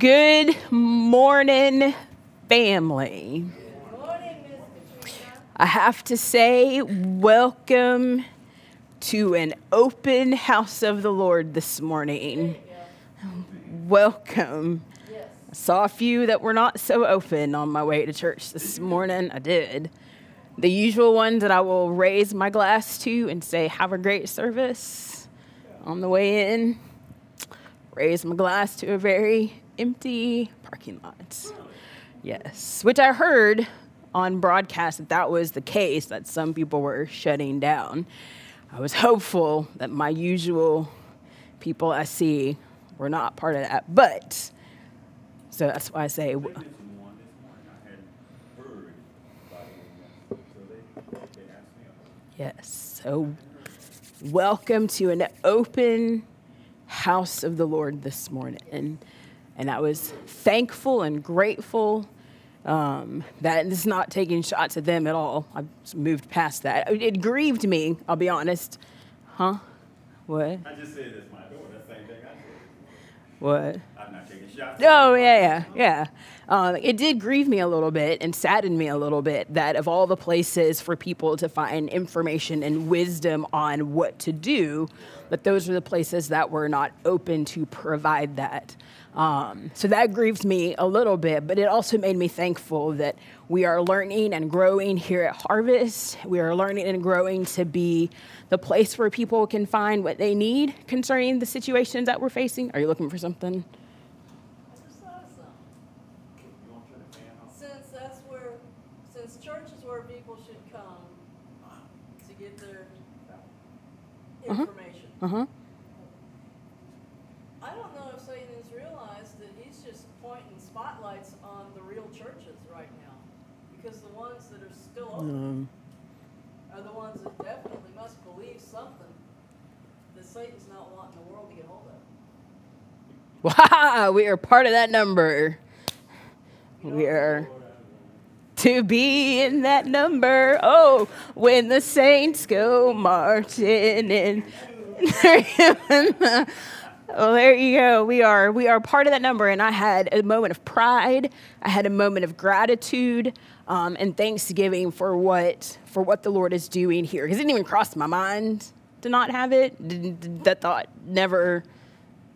Good morning, family. I have to say, welcome to an open house of the Lord this morning. Welcome. I saw a few that were not so open on my way to church this morning. I did. The usual ones that I will raise my glass to and say, Have a great service on the way in. Raise my glass to a very empty parking lot. Yes, which I heard on broadcast that that was the case, that some people were shutting down. I was hopeful that my usual people I see were not part of that, but so that's why I say. Yes, so welcome to an open house of the Lord this morning. And, and I was thankful and grateful um, that it's not taking shots at them at all. I've moved past that. It grieved me, I'll be honest. Huh? What? I just said it's my. That's the same thing I said. What? I'm not taking shots. Oh, yeah, yeah, yeah. Uh, it did grieve me a little bit and sadden me a little bit that of all the places for people to find information and wisdom on what to do, that those are the places that were not open to provide that. Um, so that grieves me a little bit, but it also made me thankful that we are learning and growing here at Harvest. We are learning and growing to be the place where people can find what they need concerning the situations that we're facing. Are you looking for something? just thought of something. Since that's where, since church is where people should come to get their information. Uh huh. I don't know if Satan has realized that he's just pointing spotlights on the real churches right now. Because the ones that are are the ones that definitely must believe something that Satan's not wanting the world to get hold of. Wow, we are part of that number. We are to be in that number. Oh, when the saints go marching in. well, there you go. We are we are part of that number, and I had a moment of pride. I had a moment of gratitude um, and thanksgiving for what for what the Lord is doing here. Because it didn't even cross my mind to not have it. That thought never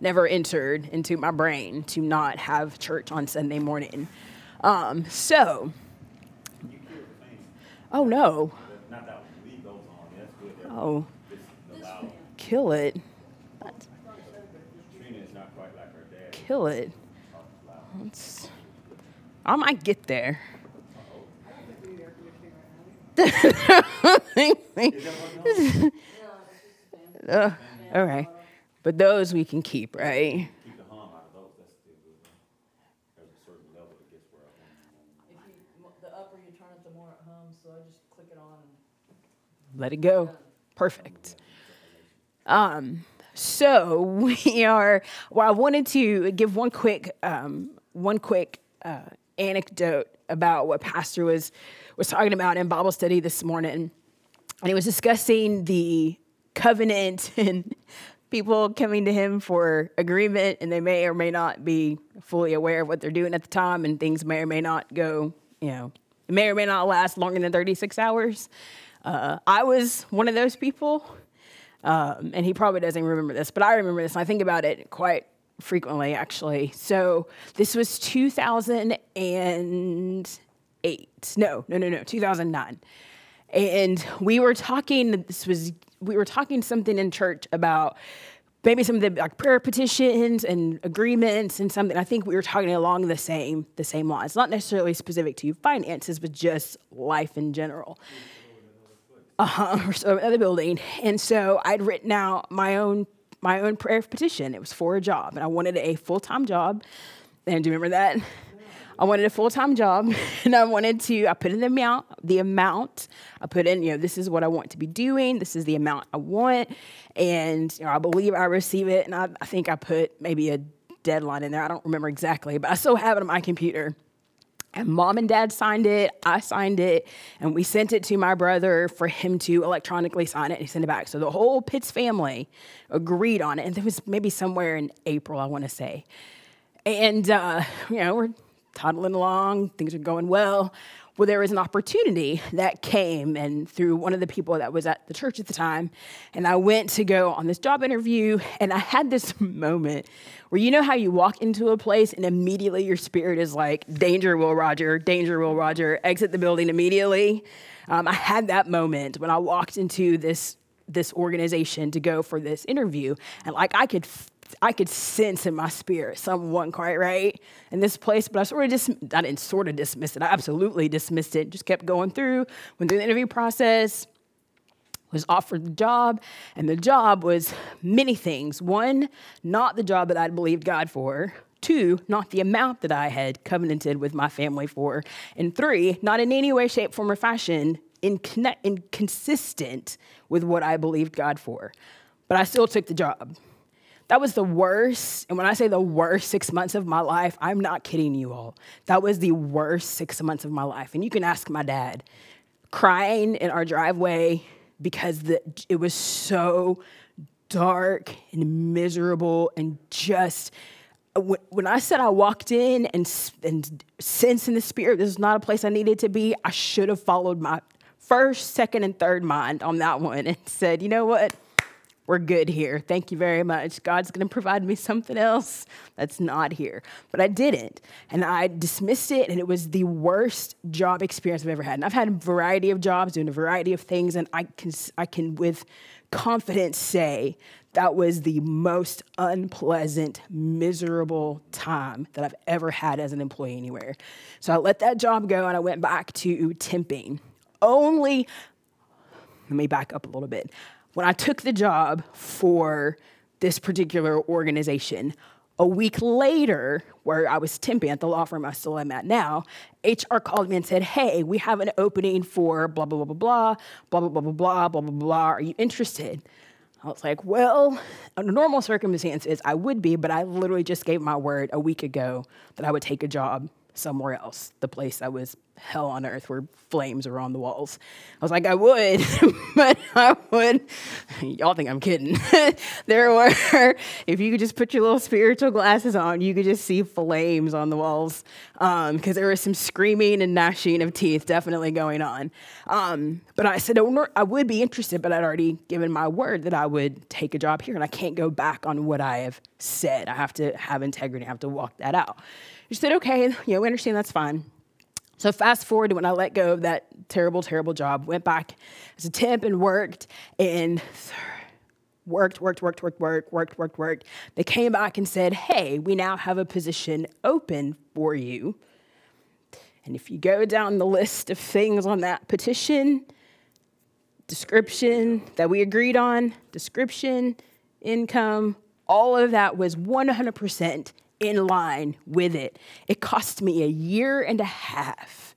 never entered into my brain to not have church on Sunday morning. Um, so, oh no, oh, kill it, kill it. Let's- I might get there. Uh, all right, but those we can keep, right? Keep the hum out of those. That's still good. There's a certain level that gets where I want. If you, the upper you turn it to more at home, so I just click it on and Let it go. Perfect. Um, so we are. Well, I wanted to give one quick, um, one quick uh, anecdote about what Pastor was was talking about in Bible study this morning, and he was discussing the covenant and people coming to him for agreement, and they may or may not be fully aware of what they're doing at the time, and things may or may not go. You know, may or may not last longer than thirty six hours. Uh, I was one of those people. Um, and he probably doesn't remember this, but I remember this, and I think about it quite frequently, actually. So this was 2008. No, no, no, no, 2009. And we were talking, this was, we were talking something in church about maybe some of the like prayer petitions and agreements and something. I think we were talking along the same, the same lines, not necessarily specific to finances, but just life in general uh-huh, or so another building. And so I'd written out my own my own prayer petition. It was for a job, and I wanted a full time job. And do you remember that? I wanted a full time job, and I wanted to. I put in the amount. The amount I put in. You know, this is what I want to be doing. This is the amount I want, and you know, I believe I receive it. And I, I think I put maybe a deadline in there. I don't remember exactly, but I still have it on my computer. And mom and dad signed it, I signed it, and we sent it to my brother for him to electronically sign it and he sent it back. So the whole Pitts family agreed on it. And it was maybe somewhere in April, I want to say. And, uh, you know, we're toddling along, things are going well. Well, there was an opportunity that came, and through one of the people that was at the church at the time, and I went to go on this job interview, and I had this moment where you know how you walk into a place and immediately your spirit is like, danger, Will Roger, danger, Will Roger, exit the building immediately. Um, I had that moment when I walked into this this organization to go for this interview, and like I could I could sense in my spirit someone quite right in this place, but I sort of just, I didn't sort of dismiss it. I absolutely dismissed it. Just kept going through, went through the interview process, was offered the job, and the job was many things. One, not the job that I'd believed God for. Two, not the amount that I had covenanted with my family for. And three, not in any way, shape, form, or fashion inconsistent with what I believed God for. But I still took the job. That was the worst. And when I say the worst six months of my life, I'm not kidding you all. That was the worst six months of my life. And you can ask my dad, crying in our driveway because the, it was so dark and miserable and just. When I said I walked in and, and sensed in the spirit, this is not a place I needed to be, I should have followed my first, second, and third mind on that one and said, you know what? We're good here. Thank you very much. God's going to provide me something else that's not here. But I didn't. And I dismissed it, and it was the worst job experience I've ever had. And I've had a variety of jobs, doing a variety of things, and I can, I can with confidence say that was the most unpleasant, miserable time that I've ever had as an employee anywhere. So I let that job go, and I went back to temping. Only, let me back up a little bit when I took the job for this particular organization, a week later, where I was temping at the law firm I still am at now, HR called me and said, Hey, we have an opening for blah, blah, blah, blah, blah, blah, blah, blah, blah, blah, blah, blah. Are you interested? I was like, Well, under normal circumstances, I would be, but I literally just gave my word a week ago that I would take a job somewhere else, the place that was hell on earth where flames were on the walls. I was like, I would, but I would. Y'all think I'm kidding. there were, if you could just put your little spiritual glasses on, you could just see flames on the walls because um, there was some screaming and gnashing of teeth definitely going on. Um, but I said, oh, I would be interested, but I'd already given my word that I would take a job here and I can't go back on what I have said. I have to have integrity, I have to walk that out. She said, okay, you know, we understand that's fine. So fast forward to when I let go of that terrible, terrible job, went back as a temp and worked and worked, worked, worked, worked, worked, worked, worked, worked. They came back and said, hey, we now have a position open for you. And if you go down the list of things on that petition, description that we agreed on, description, income, all of that was 100% in line with it. It cost me a year and a half.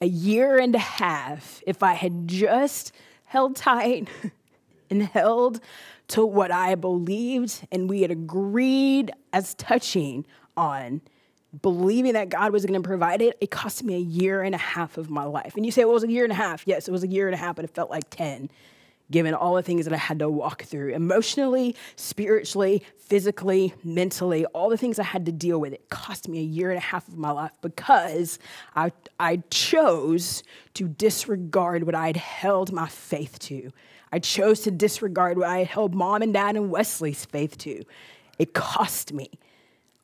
A year and a half if I had just held tight and held to what I believed and we had agreed as touching on believing that God was going to provide it, it cost me a year and a half of my life. And you say, well, it was a year and a half. Yes, it was a year and a half, but it felt like 10 given all the things that I had to walk through emotionally, spiritually, physically, mentally, all the things I had to deal with. It cost me a year and a half of my life because I, I chose to disregard what I had held my faith to. I chose to disregard what I had held mom and dad and Wesley's faith to. It cost me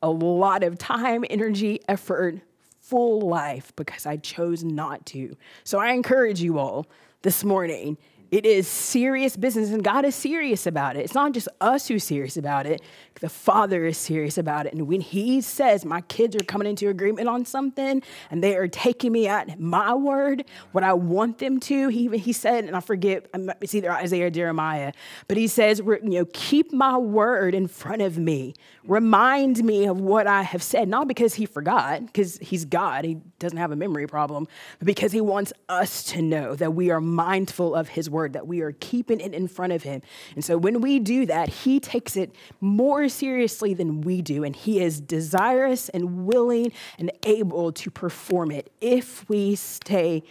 a lot of time, energy, effort, full life because I chose not to. So I encourage you all this morning it is serious business, and God is serious about it. It's not just us who's serious about it, the Father is serious about it. And when He says, My kids are coming into agreement on something and they are taking me at my word, what I want them to, He, he said, and I forget, um, it's either Isaiah or Jeremiah, but He says, you know, keep my word in front of me. Remind me of what I have said, not because He forgot, because He's God, He doesn't have a memory problem, but because He wants us to know that we are mindful of His word, that we are keeping it in front of Him. And so when we do that, He takes it more seriously than we do, and He is desirous and willing and able to perform it if we stay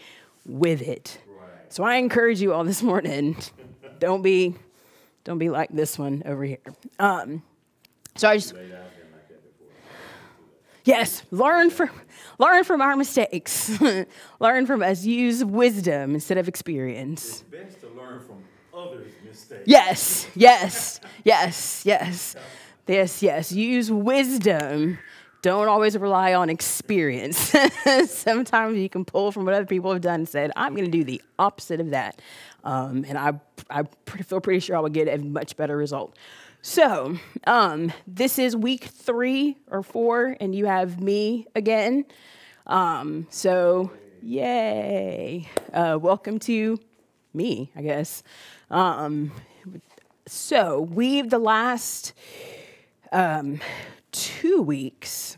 with it. Right. So I encourage you all this morning, don't be, don't be like this one over here. Um, so I just. Yes, learn from learn from our mistakes. learn from us. Use wisdom instead of experience. It's best to learn from others' mistakes. Yes, yes, yes, yes. Yes, yes. Use wisdom. Don't always rely on experience. Sometimes you can pull from what other people have done and said, I'm going to do the opposite of that. Um, and I, I feel pretty sure I will get a much better result. So, um, this is week three or four, and you have me again. Um, so, yay. Uh, welcome to me, I guess. Um, so, we've the last um, two weeks,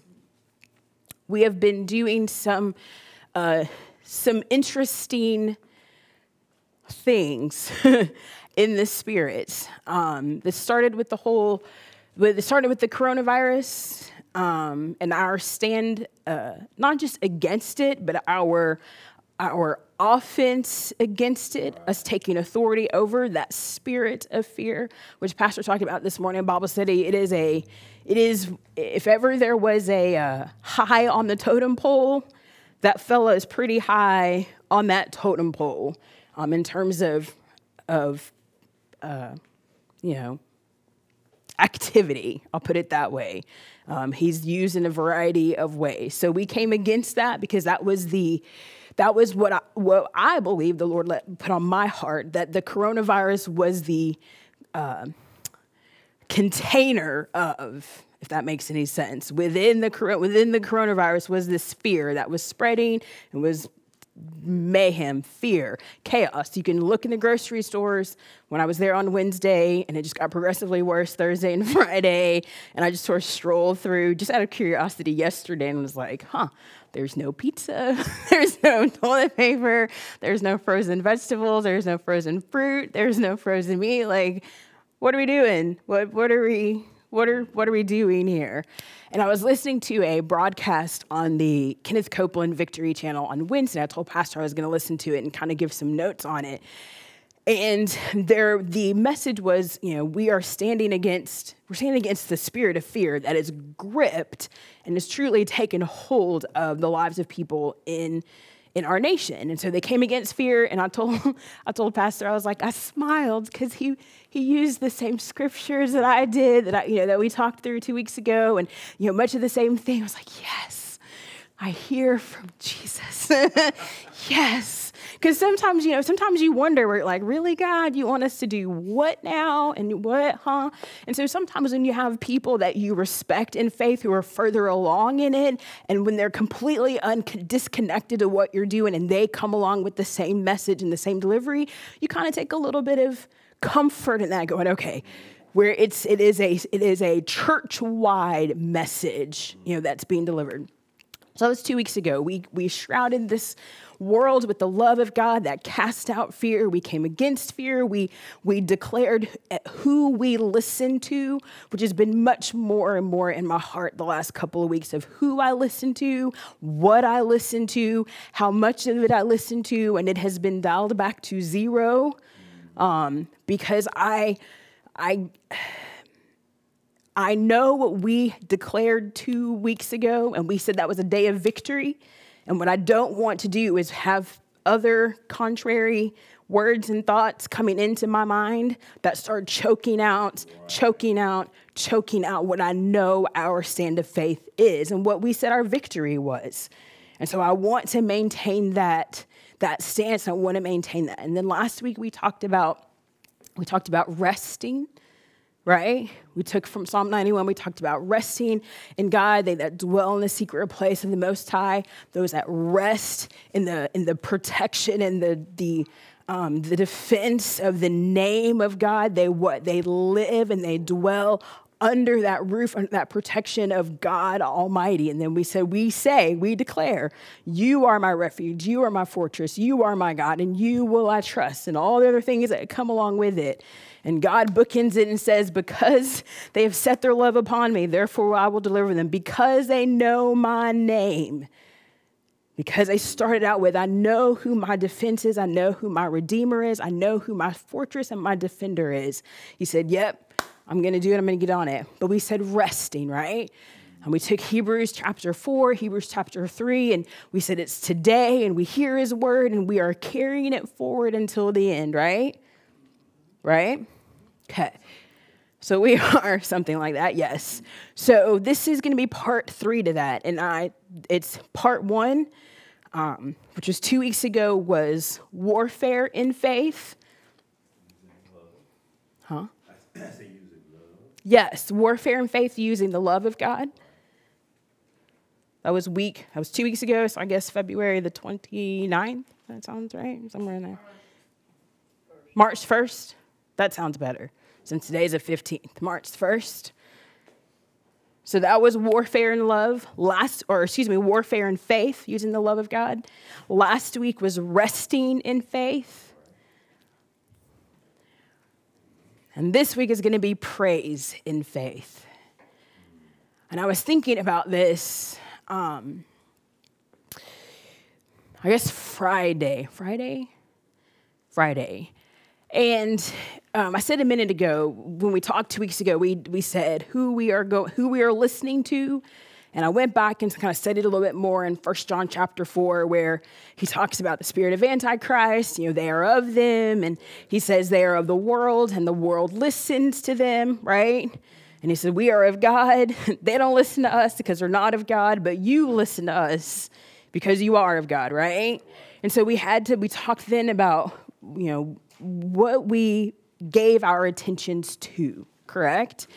we have been doing some uh, some interesting things in the spirit. Um, this started with the whole. With, it started with the coronavirus um, and our stand, uh, not just against it, but our our offense against it, us taking authority over that spirit of fear, which Pastor talked about this morning in Bible study. It is a, it is, if ever there was a uh, high on the totem pole, that fella is pretty high on that totem pole um, in terms of, of, uh, you know, activity. I'll put it that way. Um, he's used in a variety of ways. So we came against that because that was the that was what I, what I believe the Lord let put on my heart that the coronavirus was the uh, container of if that makes any sense within the within the coronavirus was this fear that was spreading and was mayhem, fear, chaos. You can look in the grocery stores when I was there on Wednesday, and it just got progressively worse Thursday and Friday. And I just sort of strolled through just out of curiosity yesterday and was like, huh, there's no pizza, there's no toilet paper, there's no frozen vegetables, there's no frozen fruit, there's no frozen meat. Like, what are we doing? What, what are we? What are, what are we doing here? And I was listening to a broadcast on the Kenneth Copeland Victory Channel on Wednesday. I told Pastor I was going to listen to it and kind of give some notes on it. And there, the message was, you know, we are standing against, we're standing against the spirit of fear that is gripped and has truly taken hold of the lives of people in in our nation. And so they came against fear, and I told I told Pastor, I was like, I smiled because he he used the same scriptures that I did, that I, you know, that we talked through two weeks ago, and you know, much of the same thing. I was like, yes, I hear from Jesus. yes. Because sometimes, you know, sometimes you wonder, we're like, really, God, you want us to do what now? And what, huh? And so sometimes when you have people that you respect in faith who are further along in it, and when they're completely un- disconnected to what you're doing and they come along with the same message and the same delivery, you kind of take a little bit of comfort in that, going, okay, where it's it is a it is a church-wide message, you know, that's being delivered. So that was two weeks ago. We we shrouded this world with the love of God that cast out fear. We came against fear. We we declared who we listen to, which has been much more and more in my heart the last couple of weeks of who I listen to, what I listen to, how much of it I listen to, and it has been dialed back to zero um, because I I I know what we declared two weeks ago, and we said that was a day of victory. And what I don't want to do is have other contrary words and thoughts coming into my mind that start choking out, choking out, choking out what I know our stand of faith is and what we said our victory was. And so I want to maintain that, that stance. I want to maintain that. And then last week we talked about we talked about resting, right? We took from Psalm 91, we talked about resting in God, they that dwell in the secret place of the Most High, those that rest in the, in the protection and the, the, um, the defense of the name of God. They what they live and they dwell under that roof, under that protection of God Almighty. And then we said, We say, we declare, You are my refuge, you are my fortress, you are my God, and you will I trust, and all the other things that come along with it. And God bookends it and says, Because they have set their love upon me, therefore I will deliver them, because they know my name. Because they started out with, I know who my defense is, I know who my redeemer is, I know who my fortress and my defender is. He said, Yep, I'm to do it. I'm to get on it. But we said resting, right? And we took Hebrews chapter 4, Hebrews chapter 3, and we said it's today, and we hear his word, and we are carrying it forward until the end, right? Right? Okay. So we are something like that, yes. So this is going to be part three to that, and I, it's part one, um, which was two weeks ago, was warfare in faith. Huh? Yes, warfare in faith using the love of God. That was week, that was two weeks ago, so I guess February the 29th. That sounds right, somewhere in there. March 1st. That sounds better since today's the 15th, March 1st. So that was warfare in love. Last, or excuse me, warfare in faith, using the love of God. Last week was resting in faith. And this week is going to be praise in faith. And I was thinking about this um, I guess Friday. Friday? Friday. And um, I said a minute ago when we talked two weeks ago, we, we said who we are go, who we are listening to. And I went back and kind of studied a little bit more in 1 John chapter 4, where he talks about the spirit of Antichrist, you know, they are of them, and he says they are of the world, and the world listens to them, right? And he said, We are of God. they don't listen to us because they're not of God, but you listen to us because you are of God, right? And so we had to, we talked then about, you know, what we gave our attentions to, correct?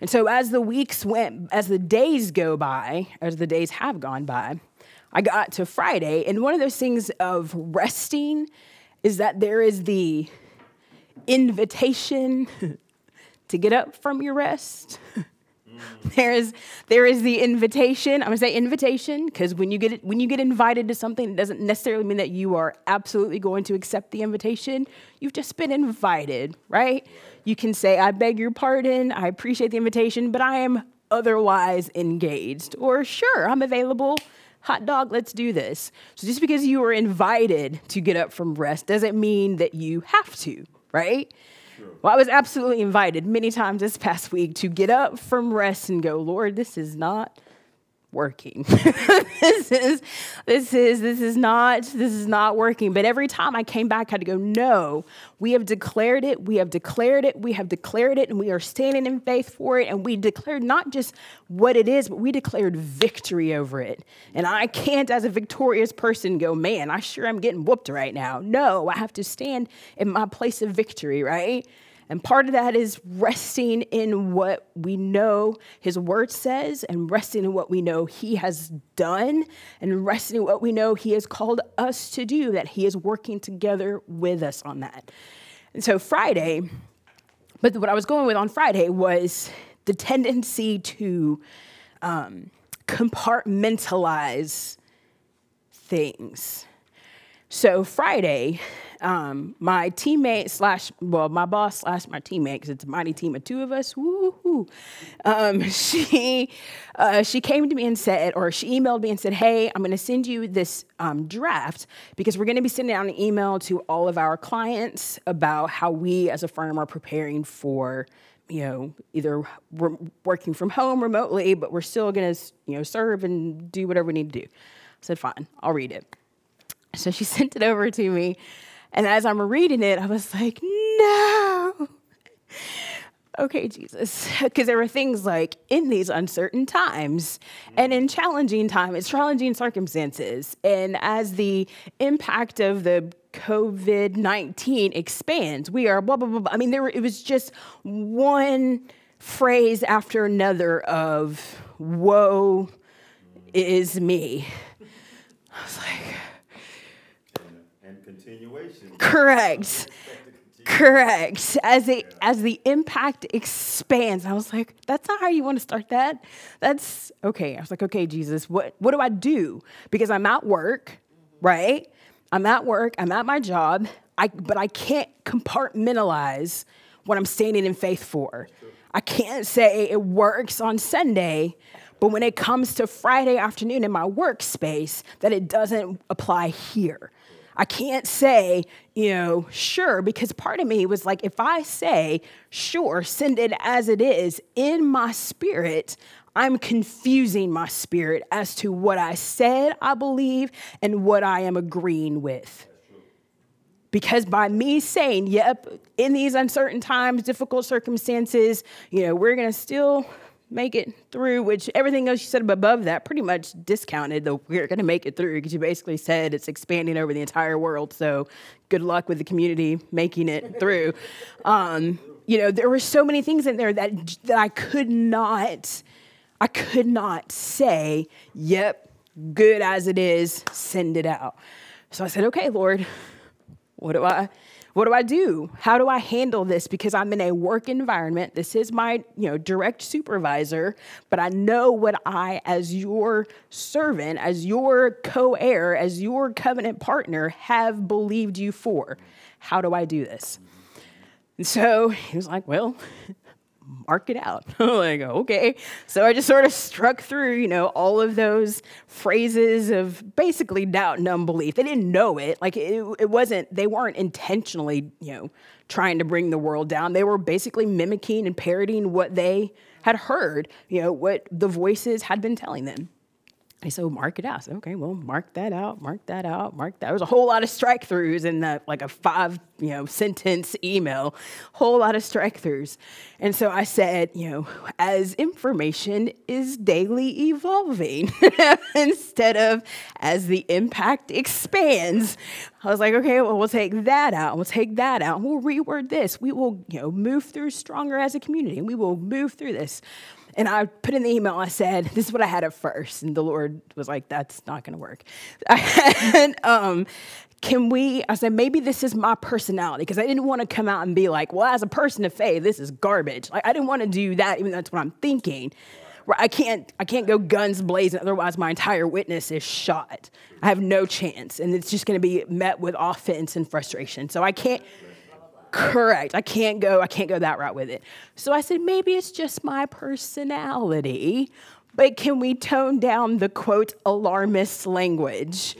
And so as the weeks went, as the days go by, as the days have gone by, I got to Friday, and one of those things of resting is that there is the invitation to get up from your rest. Mm. there is there is the invitation. I'm gonna say invitation because when you get when you get invited to something, it doesn't necessarily mean that you are absolutely going to accept the invitation. You've just been invited, right? You can say, "I beg your pardon. I appreciate the invitation, but I am otherwise engaged," or "Sure, I'm available." Hot dog, let's do this. So just because you were invited to get up from rest doesn't mean that you have to, right? Well, I was absolutely invited many times this past week to get up from rest and go, Lord, this is not working. this is this is this is not this is not working. But every time I came back, I had to go, no, we have declared it, we have declared it, we have declared it, and we are standing in faith for it. And we declared not just what it is, but we declared victory over it. And I can't, as a victorious person, go, man, I sure am getting whooped right now. No, I have to stand in my place of victory, right? And part of that is resting in what we know His Word says, and resting in what we know He has done, and resting in what we know He has called us to do, that He is working together with us on that. And so, Friday, but what I was going with on Friday was the tendency to um, compartmentalize things. So, Friday, um, my teammate slash well my boss slash my teammate because it's a mighty team of two of us woo um, she uh, she came to me and said or she emailed me and said hey i'm going to send you this um, draft because we're going to be sending out an email to all of our clients about how we as a firm are preparing for you know either re- working from home remotely but we're still going to you know serve and do whatever we need to do. I said fine i'll read it. So she sent it over to me and as I'm reading it, I was like, no. Okay, Jesus. Because there were things like in these uncertain times and in challenging times, challenging circumstances. And as the impact of the COVID 19 expands, we are blah, blah, blah, blah. I mean, there, it was just one phrase after another of, woe is me. I was like. Correct. Correct. As the as the impact expands, I was like, that's not how you want to start that. That's okay. I was like, okay, Jesus, what what do I do? Because I'm at work, right? I'm at work, I'm at my job, I but I can't compartmentalize what I'm standing in faith for. I can't say it works on Sunday, but when it comes to Friday afternoon in my workspace, that it doesn't apply here. I can't say, you know, sure, because part of me was like, if I say, sure, send it as it is in my spirit, I'm confusing my spirit as to what I said I believe and what I am agreeing with. Because by me saying, yep, in these uncertain times, difficult circumstances, you know, we're to still make it through, which everything else you said above that pretty much discounted the we're going to make it through because you basically said it's expanding over the entire world. So good luck with the community making it through. Um, you know, there were so many things in there that, that I could not, I could not say, yep, good as it is, send it out. So I said, okay, Lord, what do I what do I do? How do I handle this? Because I'm in a work environment. This is my, you know, direct supervisor, but I know what I, as your servant, as your co-heir, as your covenant partner, have believed you for. How do I do this? And so he was like, Well, mark it out. Like, okay. So I just sort of struck through, you know, all of those phrases of basically doubt and unbelief. They didn't know it. Like it, it wasn't, they weren't intentionally, you know, trying to bring the world down. They were basically mimicking and parroting what they had heard, you know, what the voices had been telling them. I said, mark it out. Okay, well, mark that out, mark that out, mark that. There was a whole lot of strike throughs in that, like a five, you know, sentence email, whole lot of strike throughs. And so I said, you know, as information is daily evolving instead of as the impact expands. I was like, okay, well, we'll take that out. We'll take that out. We'll reword this. We will, you know, move through stronger as a community. and We will move through this. And I put in the email, I said, This is what I had at first. And the Lord was like, That's not going to work. and, um, can we? I said, maybe this is my personality because I didn't want to come out and be like, well, as a person of faith, this is garbage. Like, I didn't want to do that, even though that's what I'm thinking. Where I can't, I can't go guns blazing, otherwise, my entire witness is shot. I have no chance, and it's just going to be met with offense and frustration. So I can't. Correct. I can't go, I can't go that route with it. So I said, maybe it's just my personality, but can we tone down the quote alarmist language?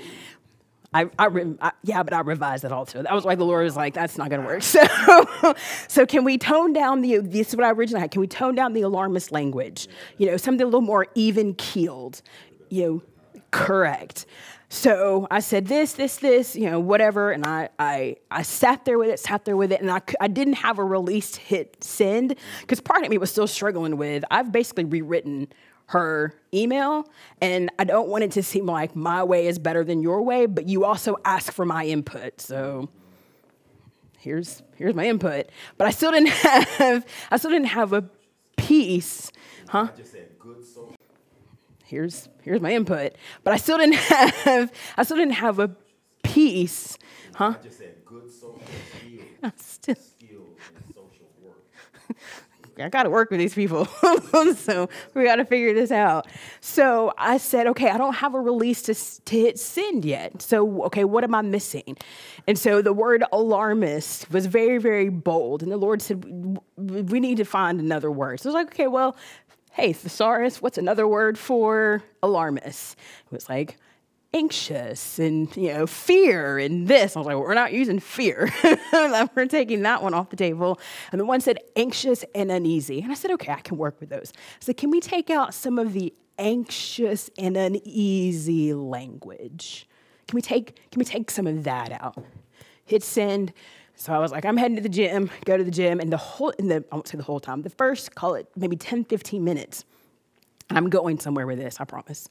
I, I, I, yeah, but I revised that also. That was why the Lord was like, that's not going to work. So, so can we tone down the, this is what I originally had, can we tone down the alarmist language? You know, something a little more even keeled, you know, correct. So I said this, this, this, you know, whatever, and I, I, I sat there with it, sat there with it, and I, I didn't have a release hit send because part of me was still struggling with. I've basically rewritten her email, and I don't want it to seem like my way is better than your way, but you also ask for my input, so here's here's my input. But I still didn't have I still didn't have a peace, huh? Here's here's my input. But I still didn't have I still didn't have a peace, huh? I just said good social I still, skills and social work. I got to work with these people. so we got to figure this out. So I said, okay, I don't have a release to, to hit send yet. So, okay, what am I missing? And so the word alarmist was very, very bold. And the Lord said, we need to find another word. So I was like, okay, well, hey, thesaurus, what's another word for alarmist? It was like, anxious and you know fear and this. I was like, well, we're not using fear. we're taking that one off the table. And the one said anxious and uneasy. And I said, okay, I can work with those. So can we take out some of the anxious and uneasy language? Can we take can we take some of that out? Hit send. So I was like, I'm heading to the gym, go to the gym, and the whole, in the, I won't say the whole time, the first, call it maybe 10, 15 minutes, I'm going somewhere with this, I promise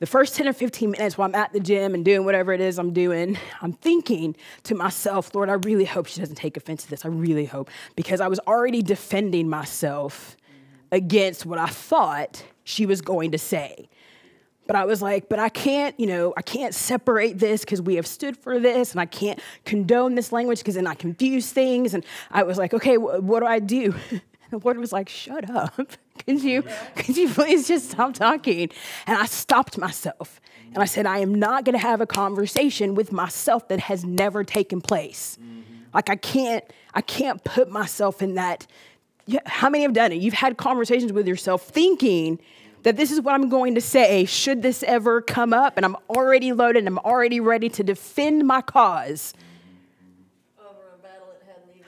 the first 10 or 15 minutes while I'm at the gym and doing whatever it is I'm doing, I'm thinking to myself, Lord, I really hope she doesn't take offense to this. I really hope. Because I was already defending myself against what I thought she was going to say. But I was like, but I can't, you know, I can't separate this because we have stood for this and I can't condone this language because then I confuse things. And I was like, okay, wh- what do I do? The Lord was like, shut up. Could you, could you please just stop talking? And I stopped myself. And I said, I am not going to have a conversation with myself that has never taken place. Mm-hmm. Like I can't, I can't put myself in that. How many have done it? You've had conversations with yourself thinking that this is what I'm going to say should this ever come up, and I'm already loaded, and I'm already ready to defend my cause Over a battle that hadn't even,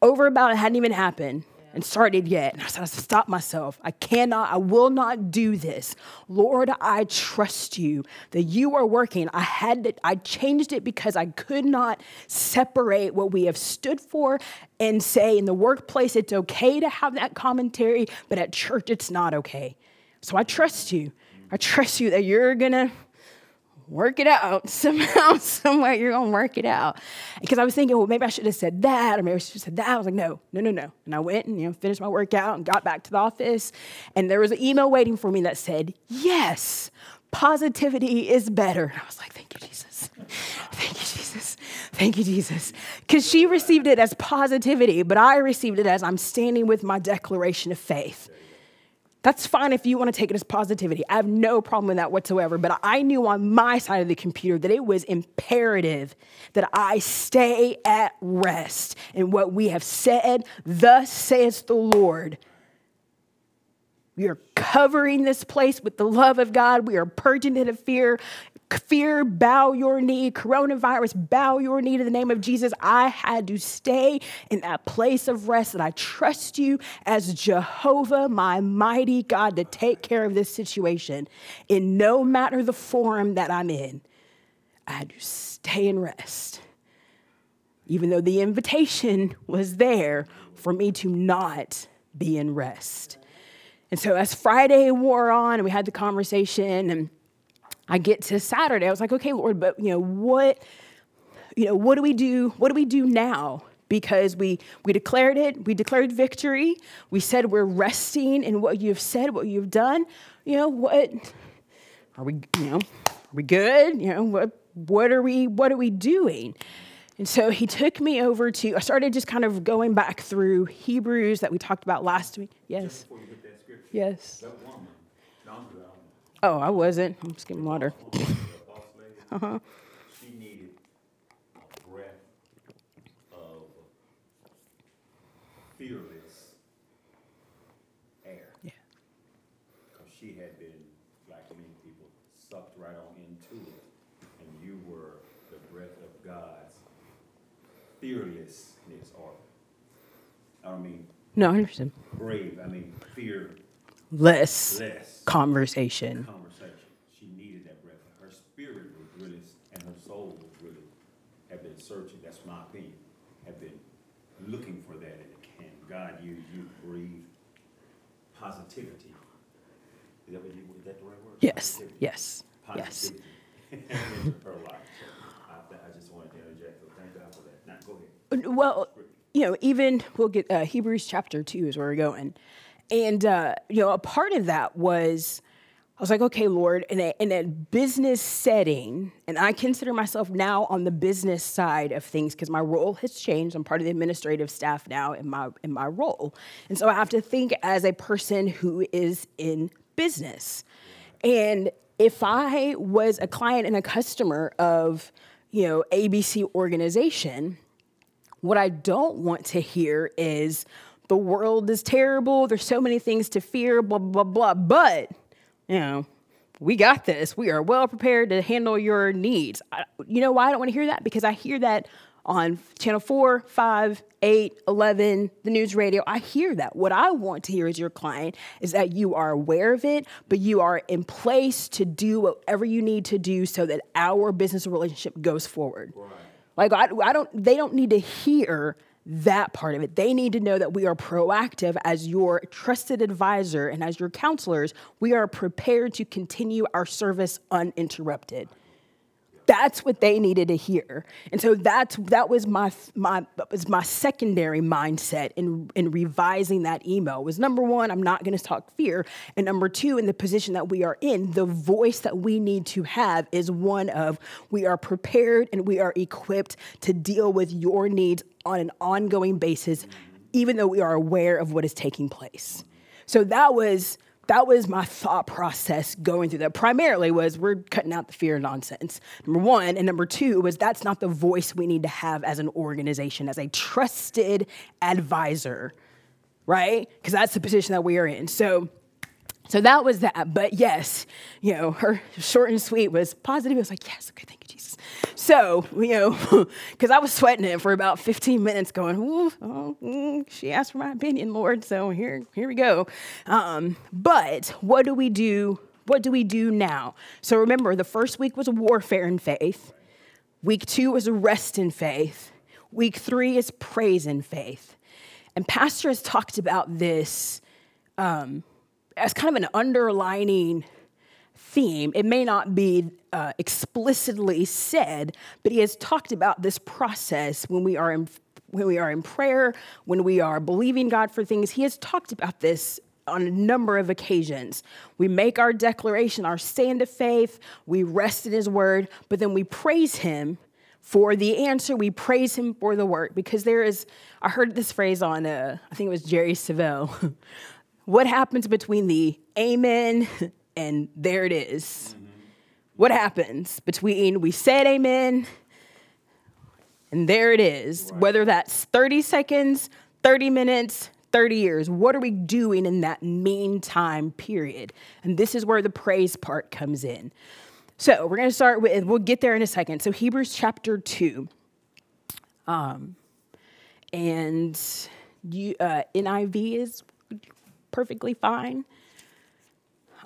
over about it hadn't even happened. yeah. and started yet. And I said, I stop myself. I cannot, I will not do this. Lord, I trust you that you are working. I had to, I changed it because I could not separate what we have stood for and say in the workplace it's okay to have that commentary, but at church it's not okay. So I trust you. I trust you that you're gonna work it out somehow, somewhere you're gonna work it out. Because I was thinking, well, maybe I should have said that, or maybe I should have said that. I was like, no, no, no, no. And I went and you know finished my workout and got back to the office, and there was an email waiting for me that said, yes, positivity is better. And I was like, thank you, Jesus. Thank you, Jesus. Thank you, Jesus. Because she received it as positivity, but I received it as I'm standing with my declaration of faith. That's fine if you want to take it as positivity. I have no problem with that whatsoever. But I knew on my side of the computer that it was imperative that I stay at rest in what we have said, thus says the Lord. We are covering this place with the love of God. We are purging it of fear. Fear, bow your knee. Coronavirus, bow your knee to the name of Jesus. I had to stay in that place of rest that I trust you as Jehovah, my mighty God, to take care of this situation in no matter the form that I'm in. I had to stay in rest, even though the invitation was there for me to not be in rest. And so as Friday wore on and we had the conversation and I get to Saturday, I was like, okay, Lord, but you know, what, you know, what do we do? What do we do now? Because we we declared it, we declared victory. We said we're resting in what you've said, what you've done. You know, what are we, you know, are we good? You know, what what are we what are we doing? And so he took me over to, I started just kind of going back through Hebrews that we talked about last week. Yes. Before you get that scripture, Yes. Oh, I wasn't. I'm just getting water. lady, Uh-huh. she needed a breath of fearless air. Yeah. Because she had been, like many people, sucked right on into it. And you were the breath of God's fearlessness, or, I don't mean No, I understand. brave, I mean fearless Less conversation. conversation. She needed that breath. Her spirit was really, and her soul was really, have been searching, that's my opinion, have been looking for that, and can God use you to breathe positivity? Is that what you, is that the right word? Yes, Positivity. yes, yes. Positivity into her life. So I, I just wanted to interject, so thank God for that. Now, go ahead. Well, you know, even we'll get uh, Hebrews chapter two is where we're going, and uh, you know, a part of that was I was like, okay, Lord, in a in a business setting, and I consider myself now on the business side of things because my role has changed. I'm part of the administrative staff now in my in my role, and so I have to think as a person who is in business, and if I was a client and a customer of you know ABC organization what I don't want to hear is the world is terrible, there's so many things to fear, blah, blah, blah. But, you know, we got this. We are well prepared to handle your needs. I, you know why I don't want to hear that? Because I hear that on channel 4, 5, 8, 11, the news radio. I hear that. What I want to hear as your client is that you are aware of it, but you are in place to do whatever you need to do so that our business relationship goes forward. Like I, I don't they don't need to hear that part of it. They need to know that we are proactive as your trusted advisor and as your counselors, we are prepared to continue our service uninterrupted. That's what they needed to hear. And so that's that was my my was my secondary mindset in in revising that email was number 1, I'm not going to talk fear, and number 2, in the position that we are in, the voice that we need to have is one of we are prepared and we are equipped to deal with your needs on an ongoing basis even though we are aware of what is taking place. So that was that was my thought process going through that. Primarily was we're cutting out the fear nonsense. Number one, and number two was that's not the voice we need to have as an organization, as a trusted advisor, right? Because that's the position that we are in. So So that was that. But yes, you know, her short and sweet was positive. I was like, yes, okay, thank Jesus. So, you know, because I was sweating it for about 15 minutes going, oh, mm, she asked for my opinion, Lord. So here, here we go. Um, but what do we do? What do we do now? So remember, the first week was warfare in faith. Week two was rest in faith. Week three is praise in faith. And Pastor has talked about this um, as kind of an underlining theme. It may not be uh, explicitly said, but he has talked about this process when we are in when we are in prayer, when we are believing God for things. He has talked about this on a number of occasions. We make our declaration, our stand of faith, we rest in his word, but then we praise him for the answer. We praise him for the work because there is, I heard this phrase on, uh, I think it was Jerry Savelle. what happens between the amen and there it is? What happens between we said amen and there it is? Right. Whether that's 30 seconds, 30 minutes, 30 years. What are we doing in that meantime period? And this is where the praise part comes in. So we're going to start with, we'll get there in a second. So Hebrews chapter 2. Um, and you, uh, NIV is perfectly fine.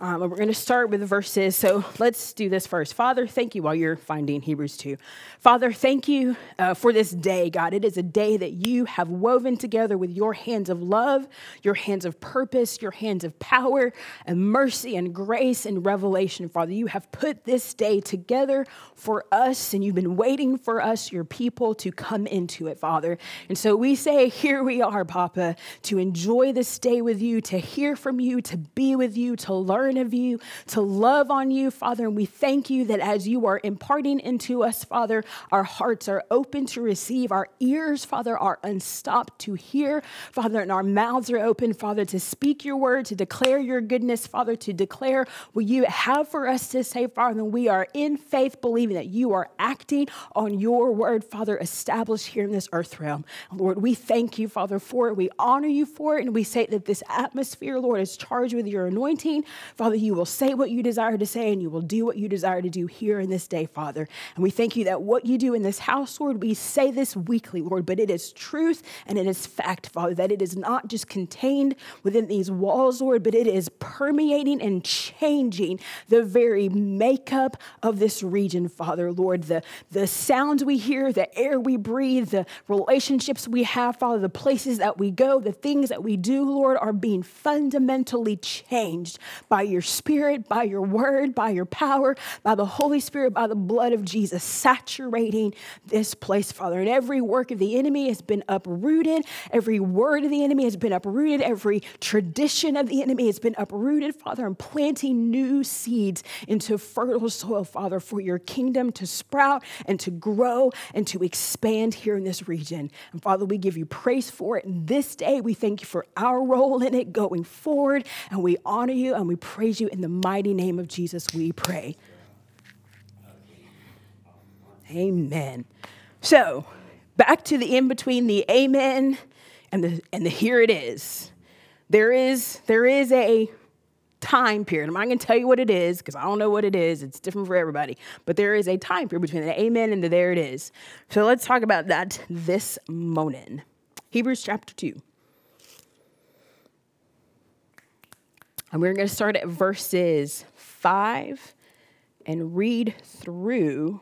Um, we're going to start with verses. So let's do this first. Father, thank you while you're finding Hebrews 2. Father, thank you uh, for this day, God. It is a day that you have woven together with your hands of love, your hands of purpose, your hands of power and mercy and grace and revelation, Father. You have put this day together for us, and you've been waiting for us, your people, to come into it, Father. And so we say, Here we are, Papa, to enjoy this day with you, to hear from you, to be with you, to learn learn of you, to love on you, Father. And we thank you that as you are imparting into us, Father, our hearts are open to receive, our ears, Father, are unstopped to hear, Father, and our mouths are open, Father, to speak your word, to declare your goodness, Father, to declare what you have for us to say, Father. And we are in faith, believing that you are acting on your word, Father, established here in this earth realm. Lord, we thank you, Father, for it. We honor you for it. And we say that this atmosphere, Lord, is charged with your anointing. Father, you will say what you desire to say and you will do what you desire to do here in this day, Father. And we thank you that what you do in this house, Lord, we say this weekly, Lord, but it is truth and it is fact, Father, that it is not just contained within these walls, Lord, but it is permeating and changing the very makeup of this region, Father, Lord. The, the sounds we hear, the air we breathe, the relationships we have, Father, the places that we go, the things that we do, Lord, are being fundamentally changed by your spirit, by your word, by your power, by the Holy Spirit, by the blood of Jesus, saturating this place, Father. And every work of the enemy has been uprooted. Every word of the enemy has been uprooted. Every tradition of the enemy has been uprooted, Father, and planting new seeds into fertile soil, Father, for your kingdom to sprout and to grow and to expand here in this region. And Father, we give you praise for it. And this day, we thank you for our role in it going forward. And we honor you and we you in the mighty name of Jesus, we pray. Amen. So, back to the in between the amen and the and the here it is. There is there is a time period. I'm not going to tell you what it is because I don't know what it is. It's different for everybody. But there is a time period between the amen and the there it is. So let's talk about that this morning. Hebrews chapter 2. And we're going to start at verses 5 and read through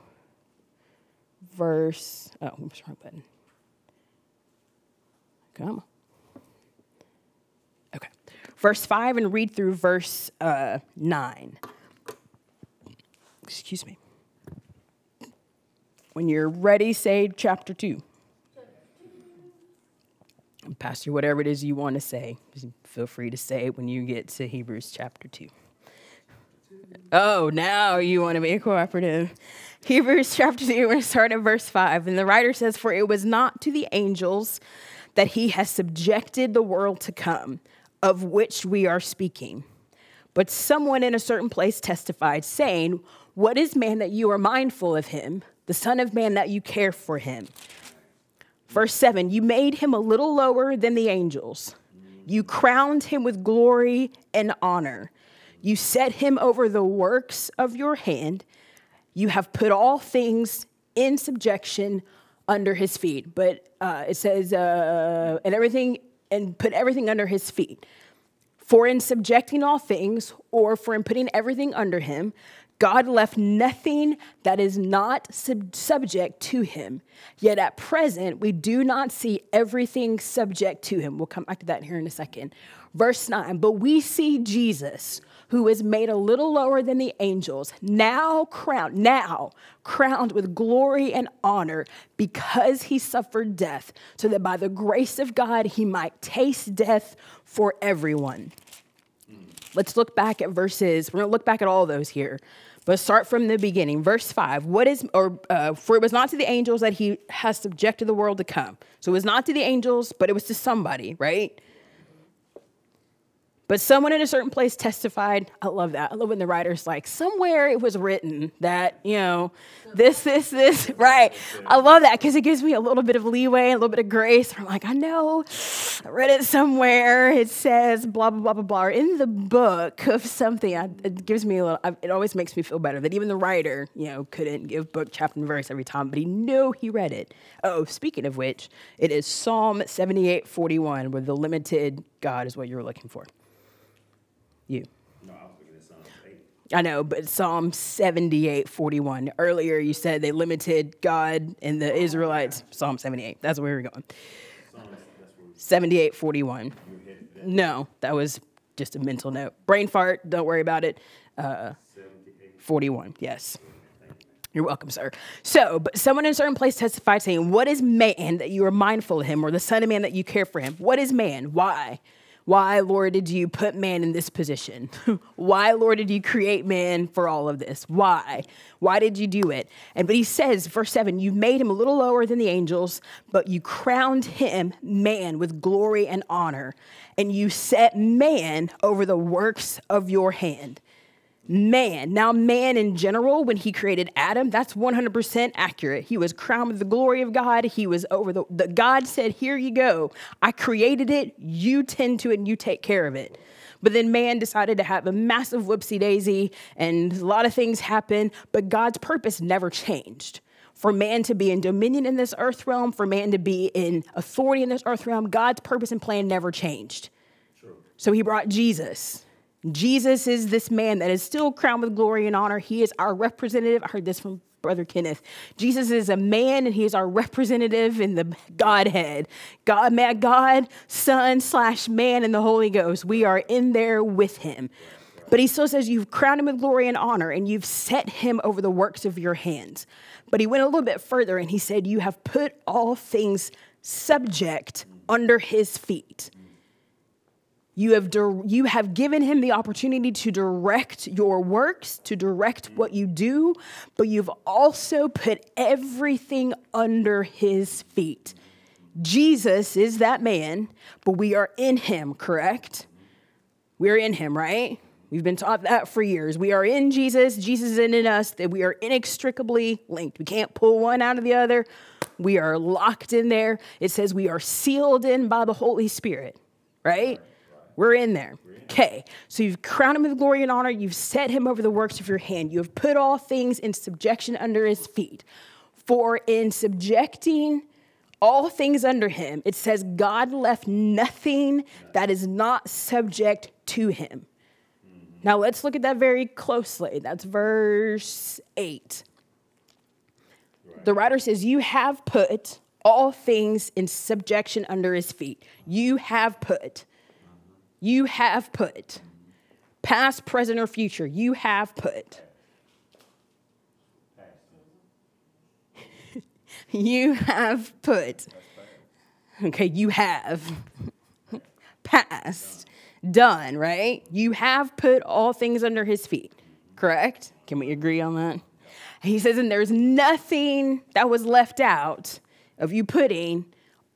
verse. Oh, wrong button? Come on. Okay. Verse 5 and read through verse uh, 9. Excuse me. When you're ready, say chapter 2. Pastor, whatever it is you want to say, feel free to say it when you get to Hebrews chapter 2. Oh, now you want to be cooperative. Hebrews chapter 2, we're going to start at verse 5. And the writer says, For it was not to the angels that he has subjected the world to come, of which we are speaking. But someone in a certain place testified, saying, What is man that you are mindful of him, the Son of Man that you care for him? Verse 7 You made him a little lower than the angels, you crowned him with glory and honor. You set him over the works of your hand. You have put all things in subjection under his feet. But uh, it says, uh, and everything, and put everything under his feet. For in subjecting all things, or for in putting everything under him, God left nothing that is not sub- subject to him. Yet at present, we do not see everything subject to him. We'll come back to that here in a second. Verse 9, but we see Jesus, who is made a little lower than the angels, now crowned, now crowned with glory and honor because he suffered death, so that by the grace of God he might taste death for everyone. Let's look back at verses, we're gonna look back at all those here. But start from the beginning. Verse 5. What is, or, uh, for it was not to the angels that he has subjected the world to come. So it was not to the angels, but it was to somebody, right? But someone in a certain place testified. I love that. I love when the writer's like, somewhere it was written that, you know, this, this, this, right? I love that because it gives me a little bit of leeway, a little bit of grace. I'm like, I know, I read it somewhere. It says blah, blah, blah, blah, blah. In the book of something, I, it gives me a little, it always makes me feel better that even the writer, you know, couldn't give book, chapter, and verse every time, but he knew he read it. Oh, speaking of which, it is Psalm 78 41, where the limited God is what you're looking for. You. No, I was looking at Psalm eight. I know, but Psalm 78, 41. Earlier you said they limited God and the Israelites. Psalm 78. That's where we were going. That's where 78, 41. you were that No, that was just a mental note. Brain fart, don't worry about it. Uh, 41, yes. You're welcome, sir. So, but someone in a certain place testified saying, What is man that you are mindful of him, or the son of man that you care for him? What is man? Why? Why, Lord, did you put man in this position? Why, Lord, did you create man for all of this? Why? Why did you do it? And but he says, verse 7, you made him a little lower than the angels, but you crowned him, man, with glory and honor, and you set man over the works of your hand man. Now, man in general, when he created Adam, that's 100% accurate. He was crowned with the glory of God. He was over the, the God said, Here you go. I created it. You tend to it and you take care of it. But then man decided to have a massive whoopsie daisy and a lot of things happened, but God's purpose never changed. For man to be in dominion in this earth realm, for man to be in authority in this earth realm, God's purpose and plan never changed. So he brought Jesus. Jesus is this man that is still crowned with glory and honor. He is our representative. I heard this from Brother Kenneth. Jesus is a man and he is our representative in the Godhead. God, man, God, Son slash man and the Holy Ghost. We are in there with him. But he still says, You've crowned him with glory and honor, and you've set him over the works of your hands. But he went a little bit further and he said, You have put all things subject under his feet. You have, dir- you have given him the opportunity to direct your works, to direct what you do, but you've also put everything under his feet. Jesus is that man, but we are in him, correct? We're in him, right? We've been taught that for years. We are in Jesus, Jesus is in us, that we are inextricably linked. We can't pull one out of the other. We are locked in there. It says we are sealed in by the Holy Spirit, right? We're in there. Okay, so you've crowned him with glory and honor. You've set him over the works of your hand. You have put all things in subjection under his feet. For in subjecting all things under him, it says God left nothing that is not subject to him. Now let's look at that very closely. That's verse 8. The writer says, You have put all things in subjection under his feet. You have put. You have put. Past, present, or future, you have put. you have put. Okay, you have. Past. Done, right? You have put all things under his feet. Correct? Can we agree on that? He says, and there's nothing that was left out of you putting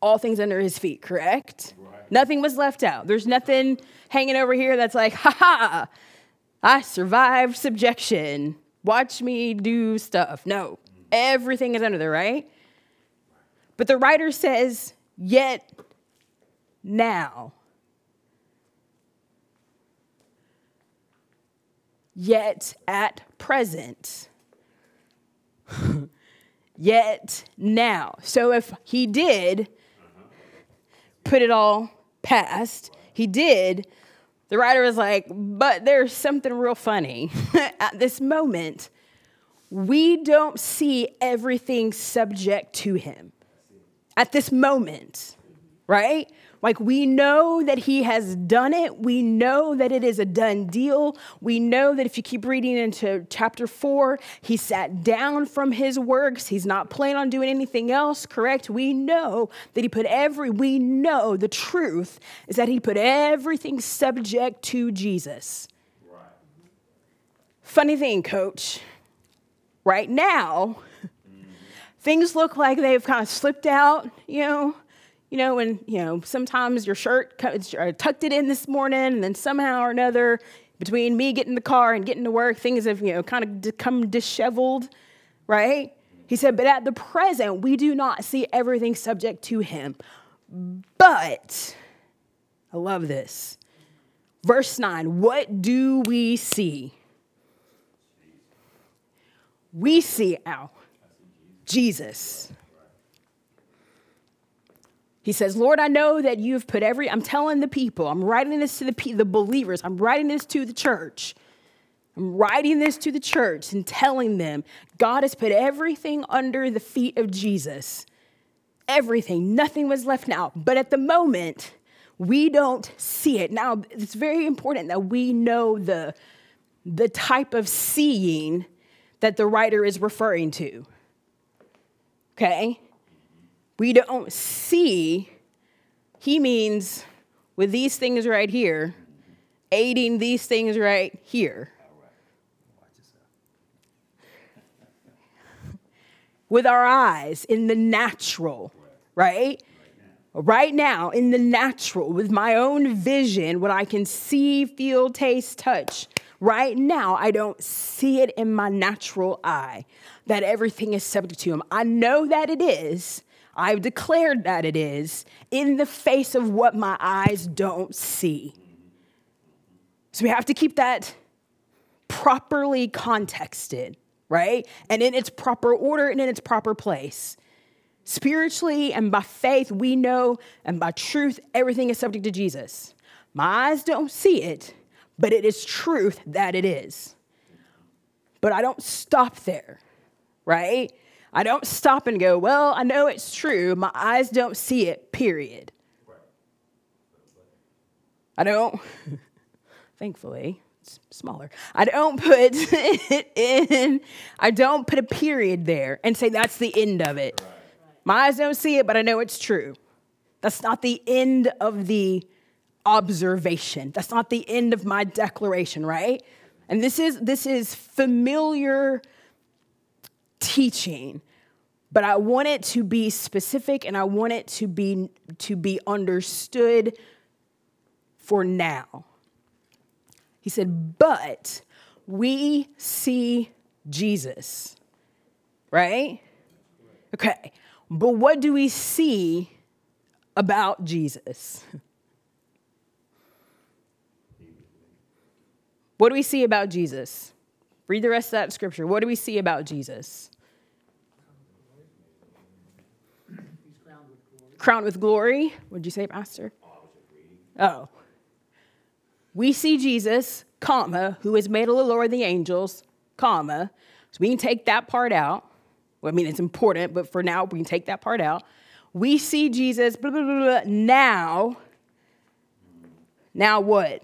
all things under his feet, correct? Nothing was left out. There's nothing hanging over here that's like, ha ha, I survived subjection. Watch me do stuff. No, everything is under there, right? But the writer says, yet now. yet at present. yet now. So if he did put it all past, he did, the writer was like, but there's something real funny. at this moment, we don't see everything subject to him. At this moment, right? Like we know that he has done it. We know that it is a done deal. We know that if you keep reading into chapter four, he sat down from his works. He's not planning on doing anything else, correct? We know that he put every, we know the truth is that he put everything subject to Jesus. Right. Funny thing, coach. Right now, things look like they've kind of slipped out, you know you know, when, you know, sometimes your shirt uh, tucked it in this morning, and then somehow or another, between me getting in the car and getting to work, things have, you know, kind of come disheveled, right? He said, but at the present, we do not see everything subject to him. But, I love this. Verse 9, what do we see? We see, ow, Jesus. He says, Lord, I know that you've put every, I'm telling the people, I'm writing this to the, the believers, I'm writing this to the church. I'm writing this to the church and telling them God has put everything under the feet of Jesus. Everything, nothing was left out. But at the moment, we don't see it. Now, it's very important that we know the, the type of seeing that the writer is referring to. Okay? We don't see, he means with these things right here, aiding these things right here. with our eyes in the natural, right? Right now, in the natural, with my own vision, what I can see, feel, taste, touch. Right now, I don't see it in my natural eye that everything is subject to Him. I know that it is, I've declared that it is in the face of what my eyes don't see. So we have to keep that properly contexted, right? And in its proper order and in its proper place. Spiritually and by faith, we know, and by truth, everything is subject to Jesus. My eyes don't see it, but it is truth that it is. But I don't stop there, right? I don't stop and go, well, I know it's true. My eyes don't see it, period. I don't, thankfully, it's smaller. I don't put it in, I don't put a period there and say that's the end of it. My eyes don't see it, but I know it's true. That's not the end of the observation. That's not the end of my declaration, right? And this is this is familiar teaching but I want it to be specific and I want it to be to be understood for now. He said, "But we see Jesus." Right? Okay. But what do we see about Jesus? What do we see about Jesus? Read the rest of that scripture. What do we see about Jesus? crowned with glory. What did you say, Pastor? Oh. We see Jesus, comma, who is made a little lower than the angels, comma. So we can take that part out. Well, I mean, it's important, but for now, we can take that part out. We see Jesus, blah, blah, blah. Now, now what?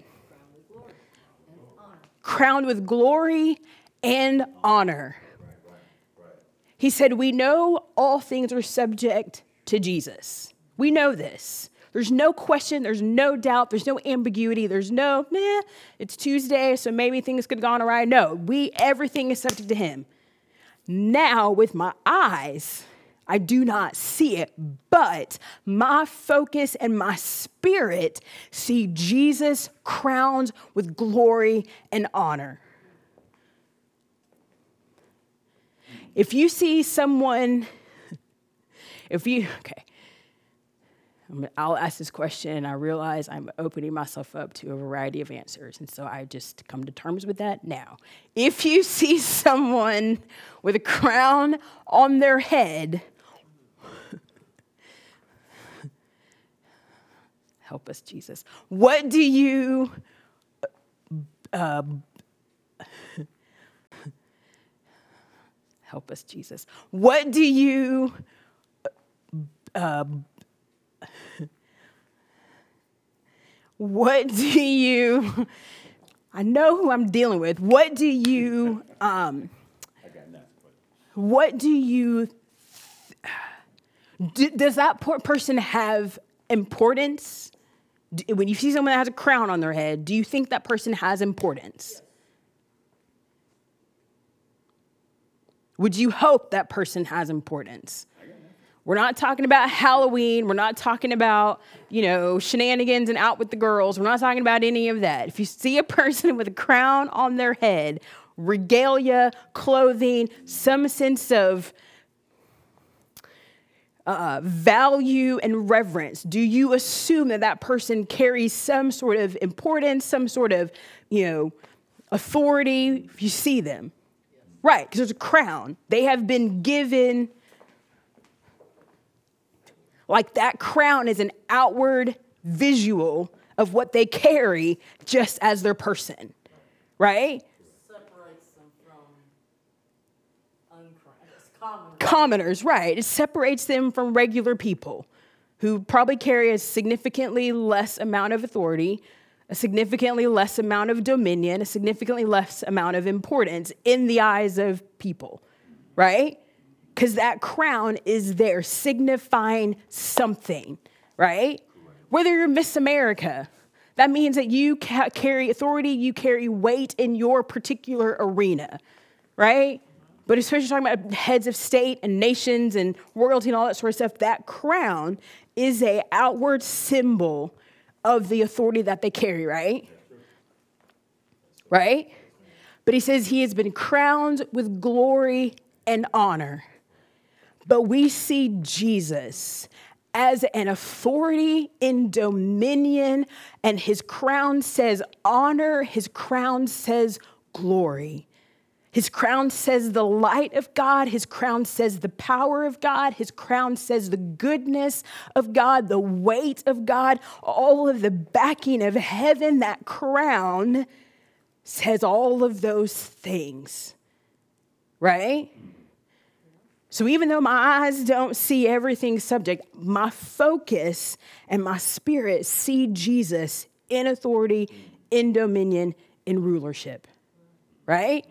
Crowned with glory and honor. He said, We know all things are subject to Jesus. We know this. There's no question, there's no doubt, there's no ambiguity, there's no, meh, it's Tuesday, so maybe things could have gone right. No, we, everything is subject to Him. Now, with my eyes, I do not see it, but my focus and my spirit see Jesus crowned with glory and honor. If you see someone, if you, okay, I'll ask this question and I realize I'm opening myself up to a variety of answers. And so I just come to terms with that now. If you see someone with a crown on their head, help us, Jesus. What do you. Uh, help us, Jesus. What do you. Uh, what do you i know who i'm dealing with what do you um what do you does that poor person have importance When you see someone that has a crown on their head do you think that person has importance would you hope that person has importance we're not talking about Halloween. We're not talking about, you know, shenanigans and out with the girls. We're not talking about any of that. If you see a person with a crown on their head, regalia, clothing, some sense of uh, value and reverence, do you assume that that person carries some sort of importance, some sort of, you know, authority if you see them? Right, because there's a crown. They have been given like that crown is an outward visual of what they carry just as their person, right? separates them from uncrowned, I guess, commoners. Right. It separates them from regular people who probably carry a significantly less amount of authority, a significantly less amount of dominion, a significantly less amount of importance in the eyes of people, right? Because that crown is there signifying something, right? Whether you're Miss America, that means that you ca- carry authority, you carry weight in your particular arena, right? But especially talking about heads of state and nations and royalty and all that sort of stuff, that crown is a outward symbol of the authority that they carry, right? Right? But he says he has been crowned with glory and honor. But we see Jesus as an authority in dominion, and his crown says honor, his crown says glory. His crown says the light of God. His crown says the power of God. His crown says the goodness of God, the weight of God, all of the backing of heaven. That crown says all of those things, right? So even though my eyes don't see everything subject, my focus and my spirit see Jesus in authority, in dominion, in rulership, right?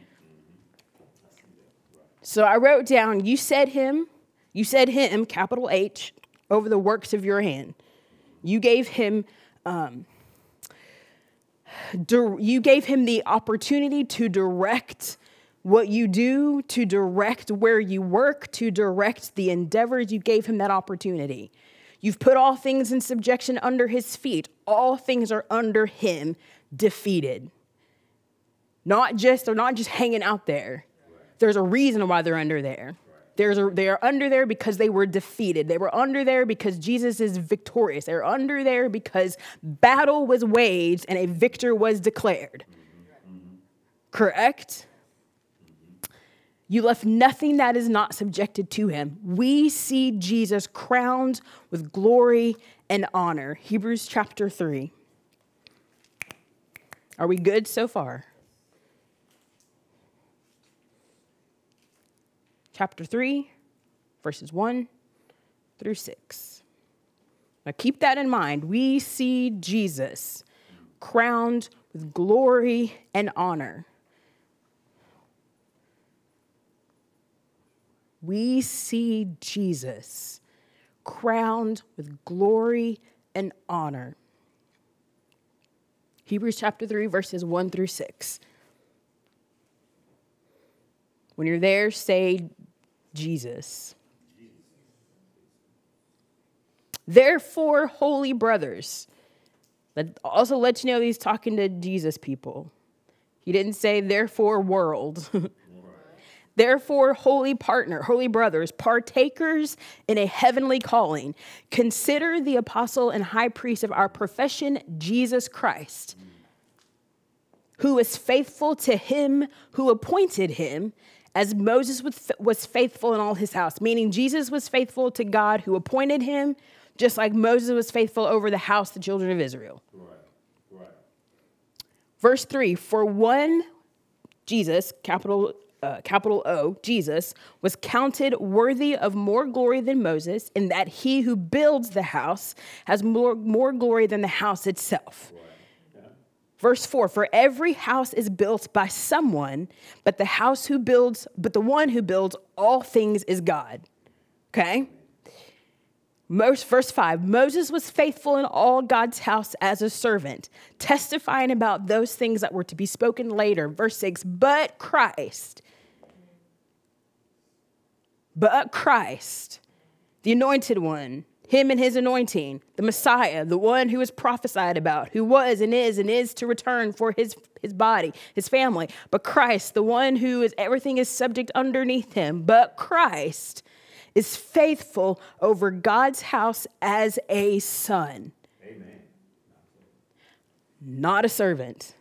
So I wrote down, you said him, you said him, capital H, over the works of your hand. You gave him, um, you gave him the opportunity to direct what you do, to direct where you work, to direct the endeavors. You gave him that opportunity. You've put all things in subjection under his feet. All things are under him, defeated. Not just, they're not just hanging out there. There's a reason why they're under there. There's a, they are under there because they were defeated. They were under there because Jesus is victorious. They're under there because battle was waged and a victor was declared. Correct? You left nothing that is not subjected to him. We see Jesus crowned with glory and honor. Hebrews chapter 3. Are we good so far? Chapter 3, verses 1 through 6. Now keep that in mind. We see Jesus crowned with glory and honor. we see Jesus crowned with glory and honor. Hebrews chapter 3, verses 1 through 6. When you're there, say Jesus. Therefore, holy brothers, that also lets you know he's talking to Jesus people. He didn't say, therefore, world. Therefore, holy partner, holy brothers, partakers in a heavenly calling, consider the apostle and high priest of our profession, Jesus Christ, who is faithful to him who appointed him, as Moses was faithful in all his house, meaning Jesus was faithful to God who appointed him, just like Moses was faithful over the house, the children of Israel. Right, right. Verse 3 For one, Jesus, capital uh, capital O, Jesus, was counted worthy of more glory than Moses, in that he who builds the house has more, more glory than the house itself. Verse 4 For every house is built by someone, but the house who builds, but the one who builds all things is God. Okay? Most, verse 5 Moses was faithful in all God's house as a servant, testifying about those things that were to be spoken later. Verse 6 But Christ, but Christ, the anointed one, him and his anointing, the Messiah, the one who was prophesied about, who was and is and is to return for his, his body, his family. But Christ, the one who is everything is subject underneath him, but Christ is faithful over God's house as a son. Amen. Not a servant.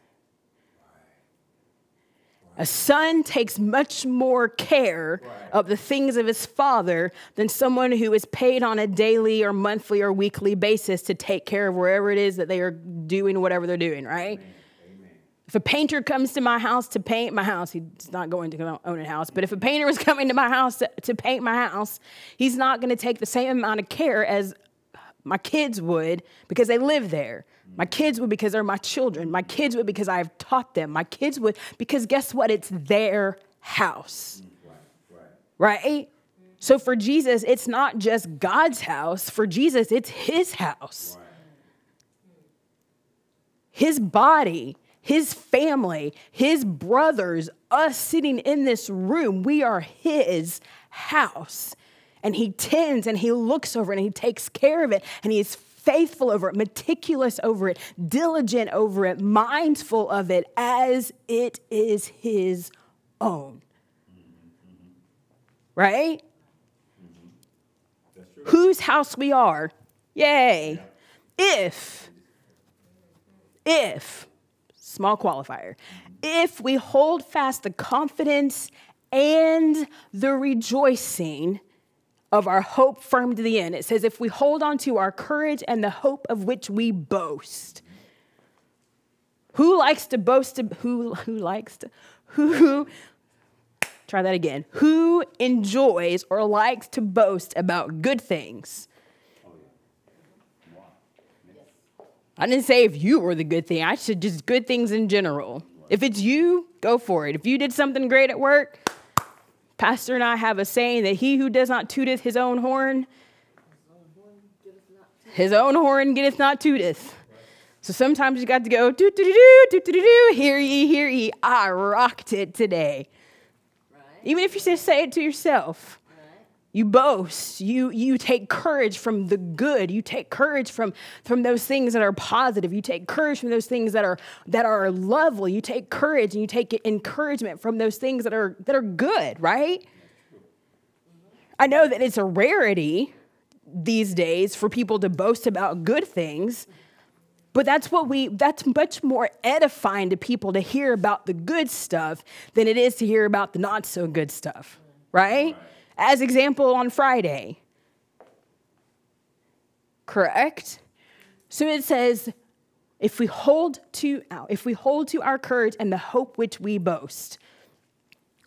A son takes much more care of the things of his father than someone who is paid on a daily or monthly or weekly basis to take care of wherever it is that they are doing whatever they're doing, right? Amen. If a painter comes to my house to paint my house, he's not going to own a house, but if a painter was coming to my house to, to paint my house, he's not going to take the same amount of care as my kids would because they live there. My kids would because they're my children. My kids would because I've taught them. My kids would because guess what? It's their house. Right? right. So for Jesus, it's not just God's house. For Jesus, it's his house. Right. His body, his family, his brothers, us sitting in this room, we are his house. And he tends and he looks over and he takes care of it and he's faithful over it, meticulous over it, diligent over it, mindful of it as it is his own. Right? Whose house we are. Yay. If, if, small qualifier, if we hold fast the confidence and the rejoicing of our hope firm to the end. It says, if we hold on to our courage and the hope of which we boast. Who likes to boast? To, who, who likes to, who, try that again. Who enjoys or likes to boast about good things? I didn't say if you were the good thing. I said just good things in general. If it's you, go for it. If you did something great at work, Pastor and I have a saying that he who does not tooteth his own horn, his own horn getteth not tooteth. So sometimes you got to go, do, do, do, do, do, do, do, hear ye, hear ye. I rocked it today. Right. Even if you just say it to yourself. You boast. You, you take courage from the good. You take courage from, from those things that are positive. You take courage from those things that are, that are lovely. You take courage and you take encouragement from those things that are, that are good, right? I know that it's a rarity these days for people to boast about good things, but that's what we, that's much more edifying to people to hear about the good stuff than it is to hear about the not so good stuff, right? right as example on Friday. Correct? So it says, if we hold to if we hold to our courage and the hope which we boast,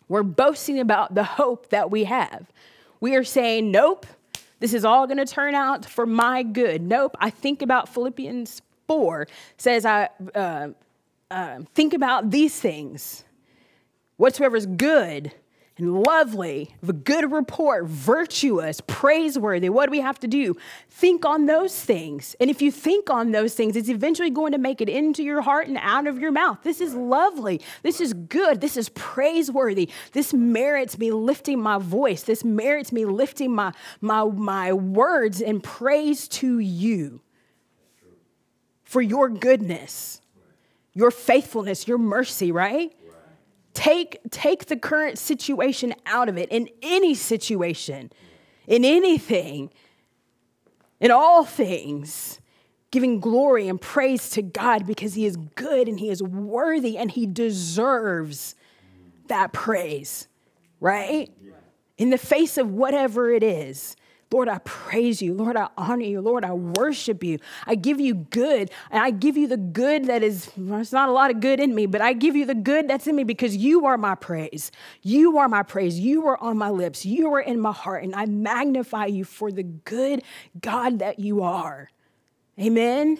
we're boasting about the hope that we have. We are saying, nope, this is all going to turn out for my good. Nope. I think about Philippians 4 says, I uh, uh, think about these things. Whatsoever is good, and lovely, of a good report, virtuous, praiseworthy. What do we have to do? Think on those things. And if you think on those things, it's eventually going to make it into your heart and out of your mouth. This is lovely. This is good. This is praiseworthy. This merits me lifting my voice. This merits me lifting my, my, my words in praise to you for your goodness, your faithfulness, your mercy, right? Take, take the current situation out of it in any situation, in anything, in all things, giving glory and praise to God because He is good and He is worthy and He deserves that praise, right? In the face of whatever it is. Lord, I praise you. Lord, I honor you. Lord, I worship you. I give you good. And I give you the good that is, there's not a lot of good in me, but I give you the good that's in me because you are my praise. You are my praise. You are on my lips. You are in my heart. And I magnify you for the good God that you are. Amen.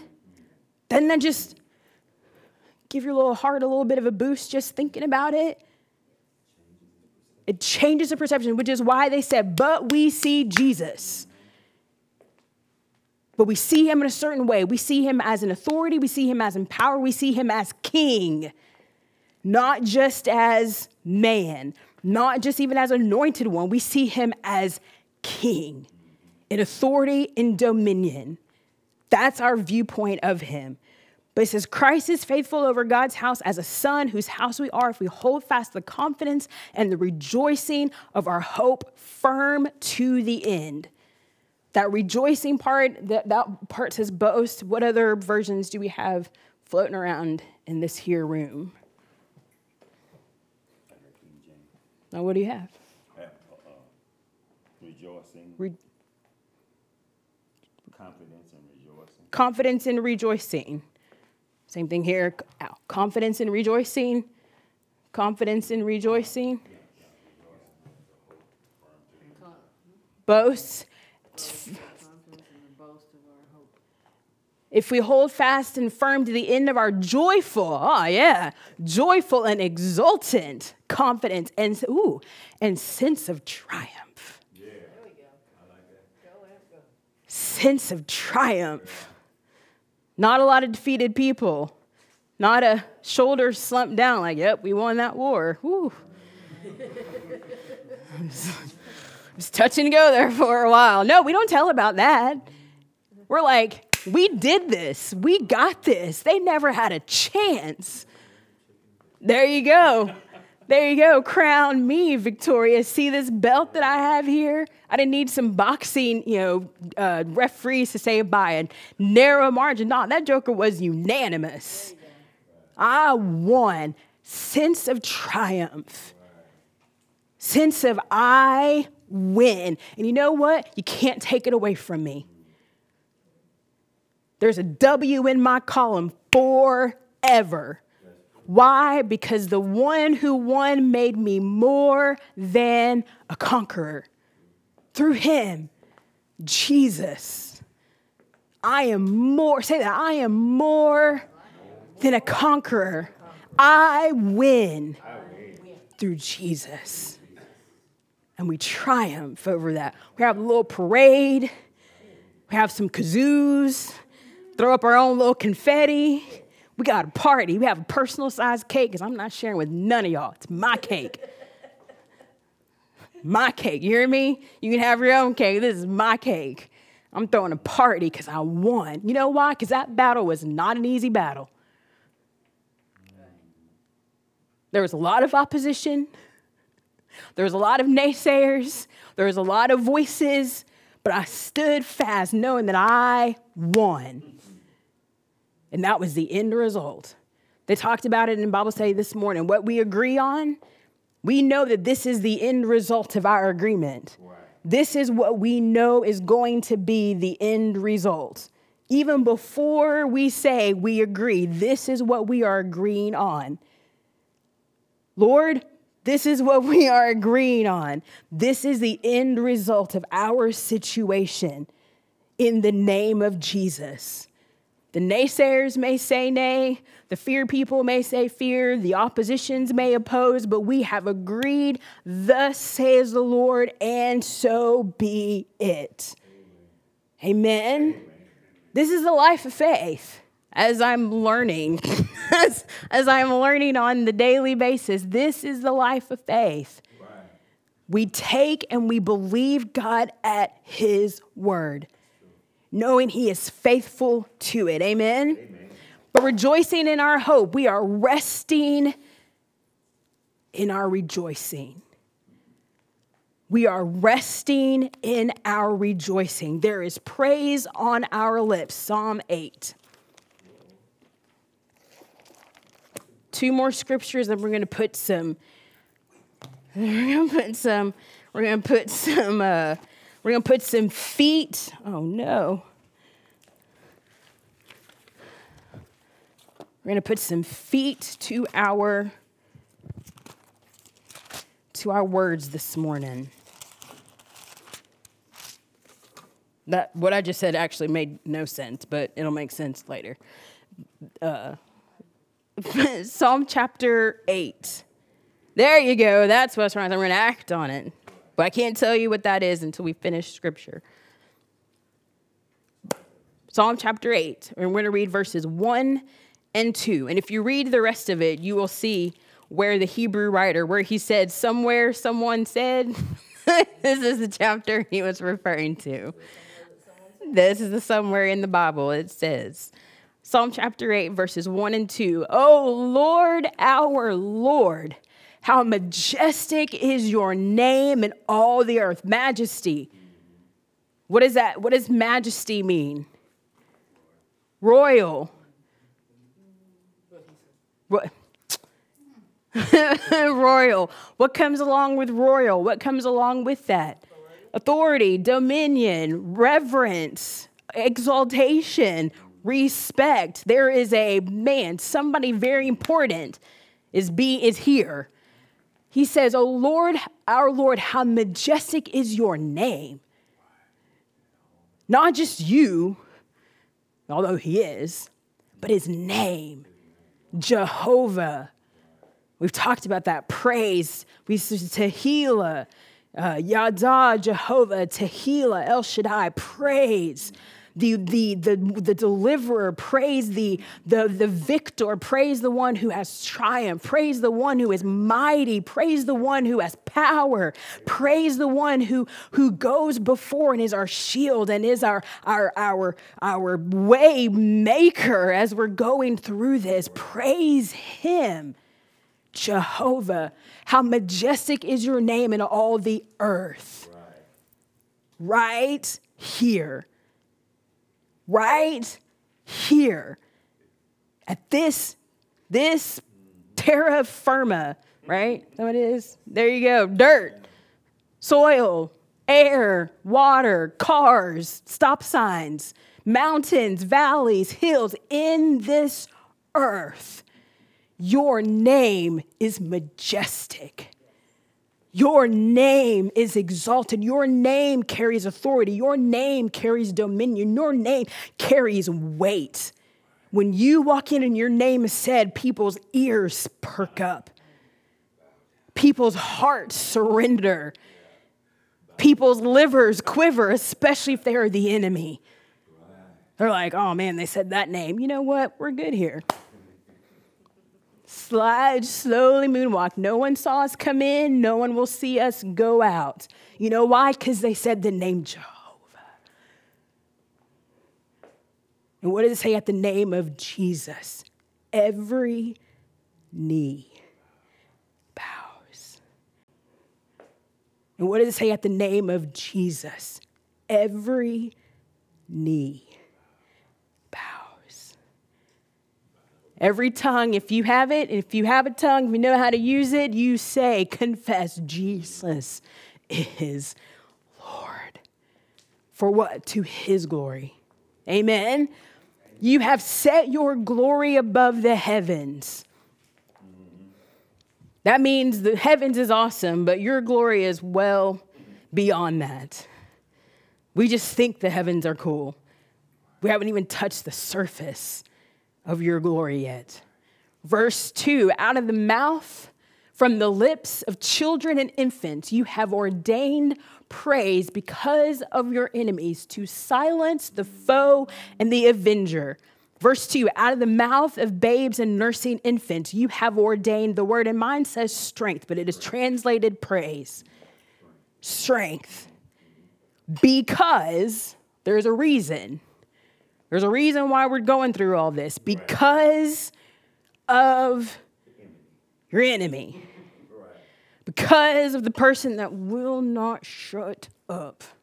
Doesn't that just give your little heart a little bit of a boost just thinking about it? It changes the perception, which is why they said, but we see Jesus. But we see him in a certain way. We see him as an authority, we see him as in power, we see him as king, not just as man, not just even as anointed one. We see him as king in authority, in dominion. That's our viewpoint of him. But it says, Christ is faithful over God's house as a son whose house we are if we hold fast the confidence and the rejoicing of our hope firm to the end. That rejoicing part, that, that part says boast. What other versions do we have floating around in this here room? Now, what do you have? Uh, rejoicing, Re- confidence and rejoicing. confidence and rejoicing. Same thing here. Ow. Uh, confidence in rejoicing. Confidence and rejoicing. Boast. If we hold fast and firm to the end of our joyful, oh yeah, joyful and exultant confidence and ooh, and sense of triumph. Yeah. There we go. I like that. Sense of triumph. Not a lot of defeated people. Not a shoulders slumped down like, yep, we won that war. Woo. was touch and go there for a while. No, we don't tell about that. We're like, we did this. We got this. They never had a chance. There you go. There you go. Crown me victorious. See this belt that I have here? I didn't need some boxing, you know, uh, referees to say by a narrow margin. No, that joker was unanimous. I won. Sense of triumph. Sense of I win. And you know what? You can't take it away from me. There's a W in my column forever. Why? Because the one who won made me more than a conqueror. Through him, Jesus. I am more, say that, I am more than a conqueror. I win through Jesus. And we triumph over that. We have a little parade, we have some kazoos, throw up our own little confetti. We got a party. We have a personal sized cake because I'm not sharing with none of y'all. It's my cake. my cake. You hear me? You can have your own cake. This is my cake. I'm throwing a party because I won. You know why? Because that battle was not an easy battle. There was a lot of opposition. There was a lot of naysayers. There was a lot of voices. But I stood fast knowing that I won. And that was the end result. They talked about it in Bible study this morning. What we agree on, we know that this is the end result of our agreement. Right. This is what we know is going to be the end result. Even before we say we agree, this is what we are agreeing on. Lord, this is what we are agreeing on. This is the end result of our situation in the name of Jesus. The naysayers may say nay, the fear people may say fear, the oppositions may oppose, but we have agreed, thus says the Lord, and so be it. Amen. Amen. This is the life of faith as I'm learning, as, as I'm learning on the daily basis. This is the life of faith. Right. We take and we believe God at His word, knowing He is faithful to it. Amen? Amen. But rejoicing in our hope, we are resting in our rejoicing. We are resting in our rejoicing. There is praise on our lips. Psalm 8. Two more scriptures, and we're going to put some. We're going to put some. We're going to put some. Uh, we're going to put some feet. Oh no. We're going to put some feet to our to our words this morning. That what I just said actually made no sense, but it'll make sense later. Uh, Psalm chapter eight. There you go. That's what's wrong. I'm going to act on it, but I can't tell you what that is until we finish scripture. Psalm chapter 8, and we're going to read verses 1 and 2. And if you read the rest of it, you will see where the Hebrew writer, where he said, somewhere someone said, this is the chapter he was referring to. This is the somewhere in the Bible. It says, Psalm chapter 8, verses 1 and 2. Oh Lord, our Lord, how majestic is your name in all the earth. Majesty. What is that? What does majesty mean? Royal. What? royal. What comes along with royal? What comes along with that? Authority, dominion, reverence, exaltation, respect. There is a man, somebody very important is be is here. He says, "Oh Lord, our Lord, how majestic is your name." Not just you, although he is, but his name, Jehovah. We've talked about that praise. We said Tehillah, uh, Yada, Jehovah, Tehillah, El Shaddai, praise. The, the, the, the deliverer, praise the, the, the victor, praise the one who has triumph, praise the one who is mighty, praise the one who has power, praise the one who, who goes before and is our shield and is our, our, our, our way maker as we're going through this. Praise him. Jehovah, how majestic is your name in all the earth. Right, right here. Right here. At this, this terra firma, right? That it is? There you go. Dirt, soil, air, water, cars, stop signs, mountains, valleys, hills in this earth your name is majestic. Your name is exalted. Your name carries authority. Your name carries dominion. Your name carries weight. When you walk in and your name is said, people's ears perk up, people's hearts surrender, people's livers quiver, especially if they are the enemy. They're like, oh man, they said that name. You know what? We're good here slide, slowly moonwalk. No one saw us come in, no one will see us go out. You know why? Because they said the name Jehovah. And what does it say at the name of Jesus? Every knee bows. And what does it say at the name of Jesus? Every knee Every tongue, if you have it, if you have a tongue, if you know how to use it, you say, confess Jesus is Lord. For what? To his glory. Amen. You have set your glory above the heavens. That means the heavens is awesome, but your glory is well beyond that. We just think the heavens are cool. We haven't even touched the surface of your glory yet. Verse 2 Out of the mouth, from the lips of children and infants, you have ordained praise because of your enemies to silence the foe and the avenger. Verse 2 Out of the mouth of babes and nursing infants, you have ordained the word, and mine says strength, but it is translated praise. Strength. Because there's a reason there's a reason why we're going through all this because of your enemy. because of the person that will not shut up.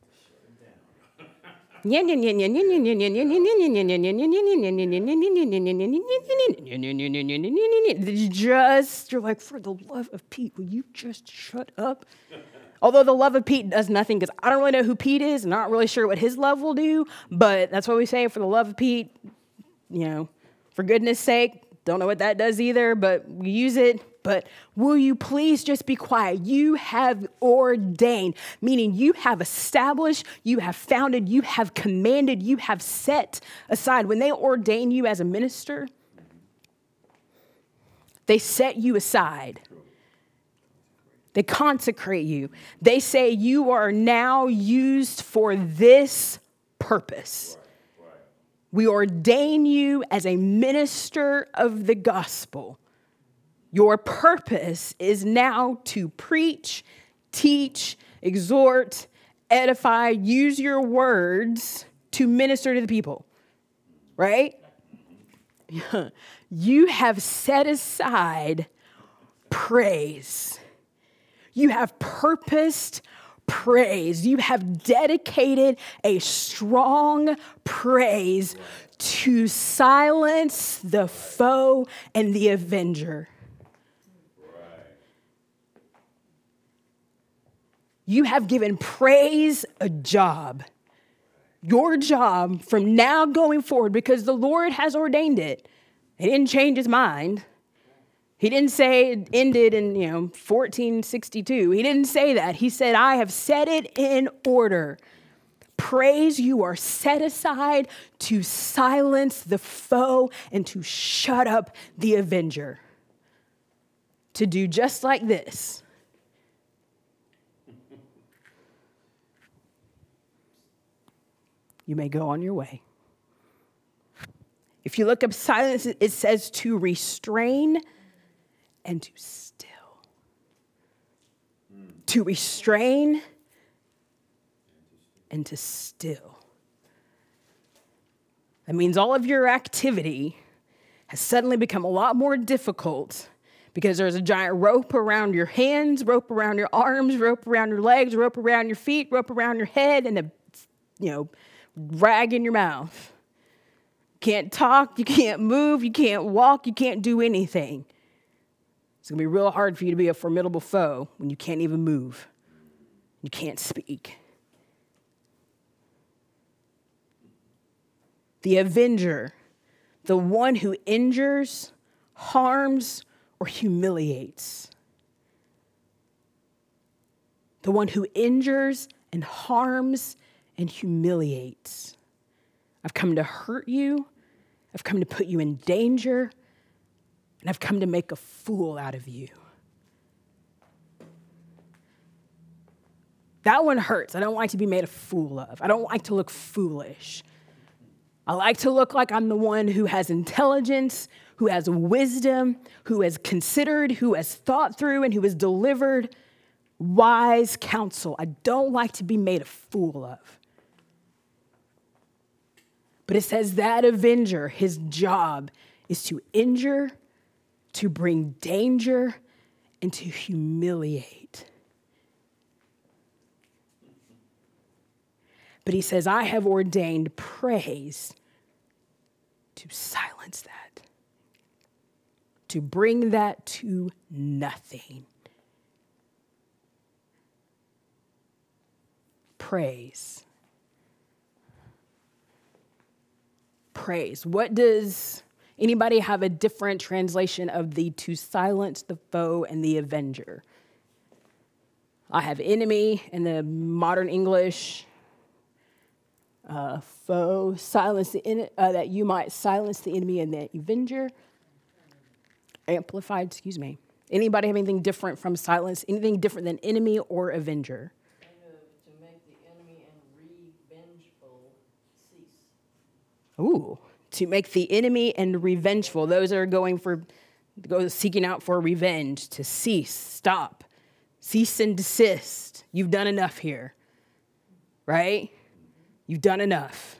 Just, you're like, for the love of Pete, will you just shut up? Although the love of Pete does nothing because I don't really know who Pete is, not really sure what his love will do, but that's what we say for the love of Pete, you know, for goodness sake, don't know what that does either, but we use it. But will you please just be quiet? You have ordained, meaning you have established, you have founded, you have commanded, you have set aside. When they ordain you as a minister, they set you aside. They consecrate you. They say you are now used for this purpose. We ordain you as a minister of the gospel. Your purpose is now to preach, teach, exhort, edify, use your words to minister to the people, right? you have set aside praise. You have purposed praise. You have dedicated a strong praise to silence the foe and the avenger. You have given praise a job. Your job from now going forward, because the Lord has ordained it. He didn't change his mind. He didn't say it ended in, you know, 1462. He didn't say that. He said, I have set it in order. Praise you are set aside to silence the foe and to shut up the avenger. To do just like this. You may go on your way. If you look up silence, it says to restrain and to still. To restrain and to still. That means all of your activity has suddenly become a lot more difficult because there's a giant rope around your hands, rope around your arms, rope around your legs, rope around your feet, rope around your head, and a you know, rag in your mouth. Can't talk, you can't move, you can't walk, you can't do anything. It's going to be real hard for you to be a formidable foe when you can't even move. You can't speak. The avenger, the one who injures, harms, or humiliates. The one who injures and harms and humiliates. I've come to hurt you. I've come to put you in danger and I've come to make a fool out of you. That one hurts. I don't like to be made a fool of. I don't like to look foolish. I like to look like I'm the one who has intelligence, who has wisdom, who has considered, who has thought through, and who has delivered wise counsel. I don't like to be made a fool of. But it says that avenger, his job is to injure to bring danger and to humiliate. But he says, I have ordained praise to silence that, to bring that to nothing. Praise. Praise. What does Anybody have a different translation of the to silence the foe and the avenger? I have enemy in the modern English. Uh, foe, silence the in, uh, that you might silence the enemy and the avenger. Amplified, excuse me. Anybody have anything different from silence? Anything different than enemy or avenger? to make the enemy and revengeful cease. Ooh to make the enemy and revengeful, those that are going for, go seeking out for revenge, to cease, stop, cease and desist. You've done enough here, right? You've done enough.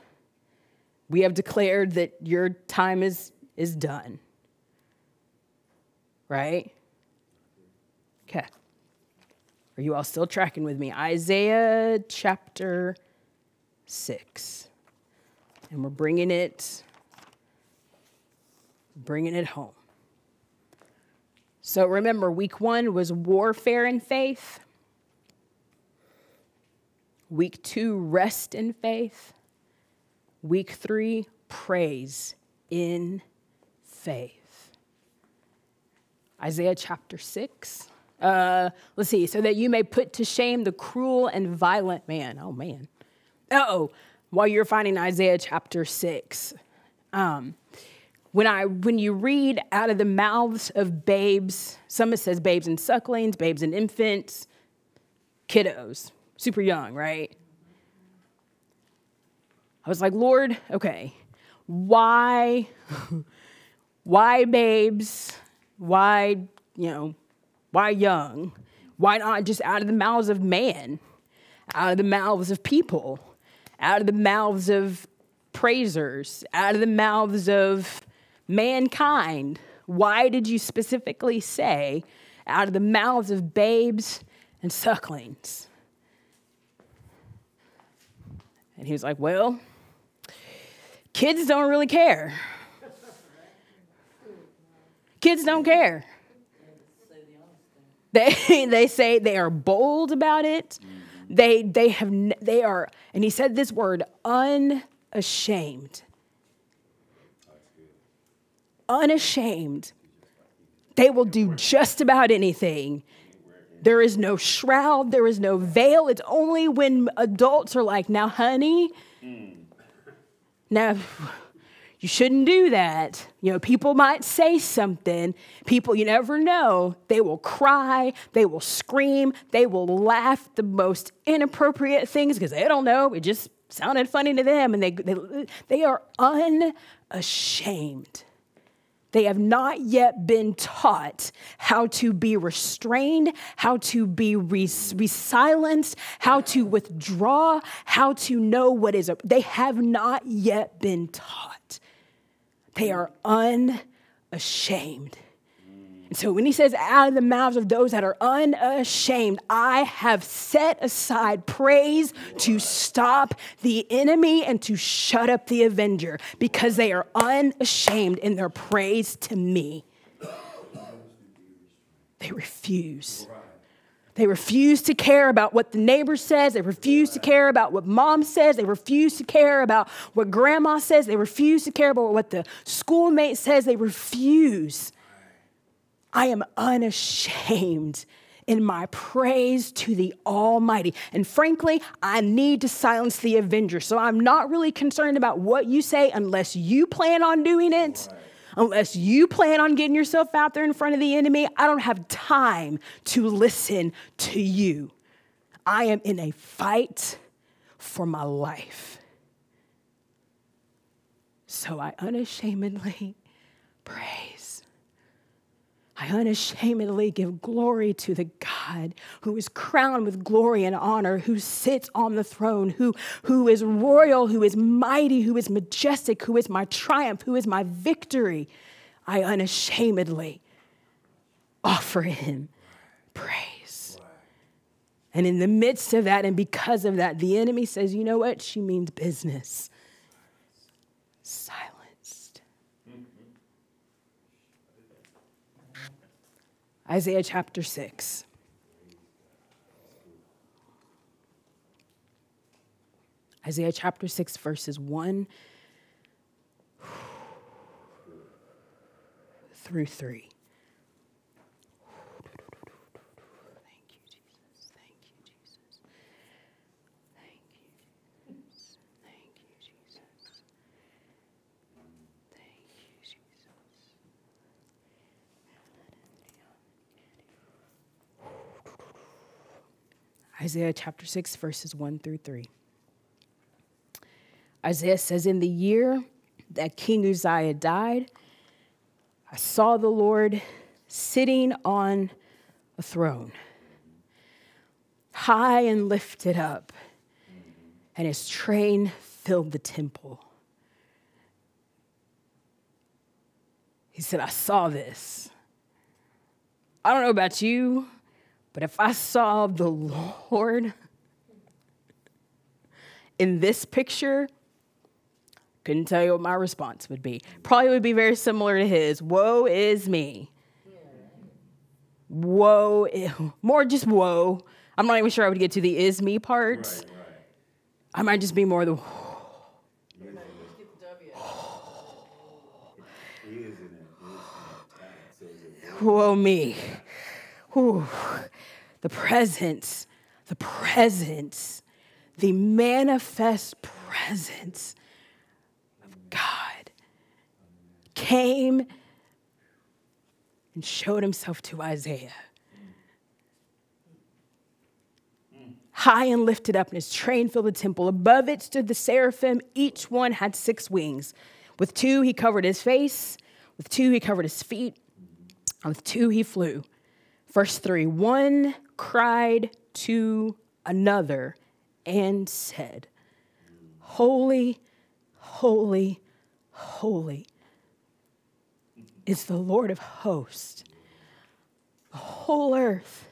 We have declared that your time is, is done, right? Okay. Are you all still tracking with me? Isaiah chapter 6. And we're bringing it bringing it home. So remember week 1 was warfare and faith. Week 2 rest in faith. Week 3 praise in faith. Isaiah chapter 6 uh, let's see, so that you may put to shame the cruel and violent man. Oh, man. oh, while you're finding Isaiah chapter 6. Um, when, I, when you read out of the mouths of babes, some it says babes and sucklings, babes and infants, kiddos, super young, right? I was like, Lord, okay, why, why babes? Why, you know, why young? Why not just out of the mouths of man, out of the mouths of people, out of the mouths of praisers, out of the mouths of mankind? Why did you specifically say out of the mouths of babes and sucklings? And he was like, Well, kids don't really care. Kids don't care. They, they say they are bold about it. They, they, have, they are, and he said this word, unashamed. Unashamed. They will do just about anything. There is no shroud, there is no veil. It's only when adults are like, now, honey, now, you shouldn't do that. You know, people might say something. People, you never know. They will cry, they will scream, they will laugh the most inappropriate things because they don't know. It just sounded funny to them. And they, they, they are unashamed. They have not yet been taught how to be restrained, how to be re- silenced, how to withdraw, how to know what is. A, they have not yet been taught. They are unashamed. And so when he says, out of the mouths of those that are unashamed, I have set aside praise to stop the enemy and to shut up the avenger because they are unashamed in their praise to me. They refuse. They refuse to care about what the neighbor says. They refuse to care about what mom says. They refuse to care about what grandma says. They refuse to care about what the schoolmate says. They refuse. I am unashamed in my praise to the Almighty. And frankly, I need to silence the avenger. So I'm not really concerned about what you say unless you plan on doing it. Unless you plan on getting yourself out there in front of the enemy, I don't have time to listen to you. I am in a fight for my life. So I unashamedly praise. I unashamedly give glory to the God who is crowned with glory and honor, who sits on the throne, who, who is royal, who is mighty, who is majestic, who is my triumph, who is my victory. I unashamedly offer him praise. And in the midst of that, and because of that, the enemy says, you know what? She means business. Silence. Isaiah chapter 6. Isaiah chapter 6, verses 1 through 3. Isaiah chapter 6, verses 1 through 3. Isaiah says, In the year that King Uzziah died, I saw the Lord sitting on a throne, high and lifted up, and his train filled the temple. He said, I saw this. I don't know about you, But if I saw the Lord in this picture, couldn't tell you what my response would be. Probably would be very similar to his. Woe is me. Woe, more just woe. I'm not even sure I would get to the is me parts. Right, right. I might just be more the Just get the W out. It is in that, it is in that time. So it's a Whoa, me. Whew. The presence, the presence, the manifest presence of God came and showed himself to Isaiah. High and lifted up, and his train filled the temple. Above it stood the seraphim. Each one had six wings. With two, he covered his face. With two, he covered his feet. And with two, he flew. Verse three one cried to another and said, Holy, holy, holy is the Lord of hosts. The whole earth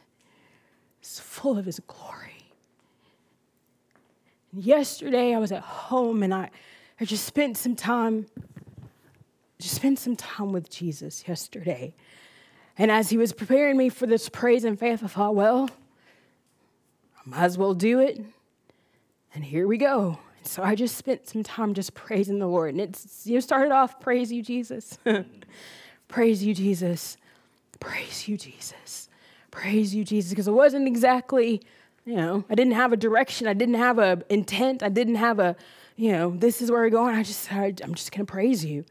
is full of his glory. Yesterday I was at home and I, I just spent some time, just spent some time with Jesus yesterday. And as he was preparing me for this praise and faith, I thought, well, I might as well do it. And here we go. So I just spent some time just praising the Lord. And it's you started off, praise you, Jesus. praise you, Jesus. Praise you, Jesus. Praise you, Jesus. Because it wasn't exactly, you know, I didn't have a direction. I didn't have a intent. I didn't have a, you know, this is where we're going. I just, I, I'm just going to praise you.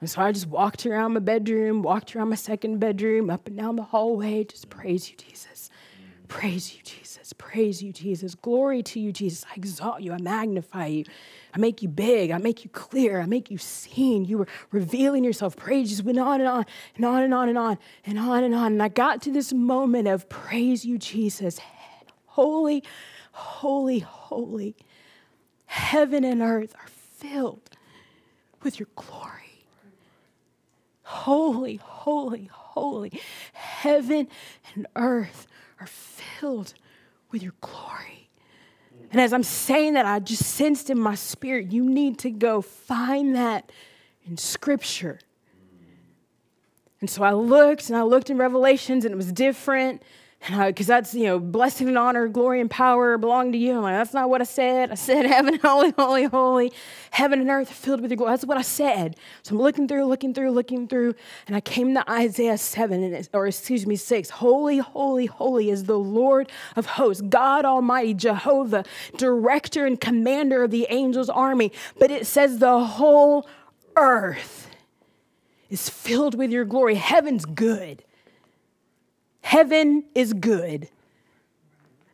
And so I just walked around my bedroom, walked around my second bedroom, up and down the hallway, just praise you, Jesus. Praise you, Jesus. Praise you, Jesus. Glory to you, Jesus. I exalt you. I magnify you. I make you big. I make you clear. I make you seen. You were revealing yourself. Praise just went on and on and on and on and on and on and on. And I got to this moment of praise you, Jesus. Holy, holy, holy. Heaven and earth are filled with your glory. Holy, holy, holy. Heaven and earth are filled with your glory. And as I'm saying that, I just sensed in my spirit, you need to go find that in scripture. And so I looked and I looked in Revelations and it was different. Because that's, you know, blessing and honor, glory and power belong to you. I'm like, that's not what I said. I said, heaven, holy, holy, holy. Heaven and earth filled with your glory. That's what I said. So I'm looking through, looking through, looking through. And I came to Isaiah 7, and or excuse me, 6. Holy, holy, holy is the Lord of hosts, God Almighty, Jehovah, director and commander of the angels' army. But it says the whole earth is filled with your glory. Heaven's good. Heaven is good.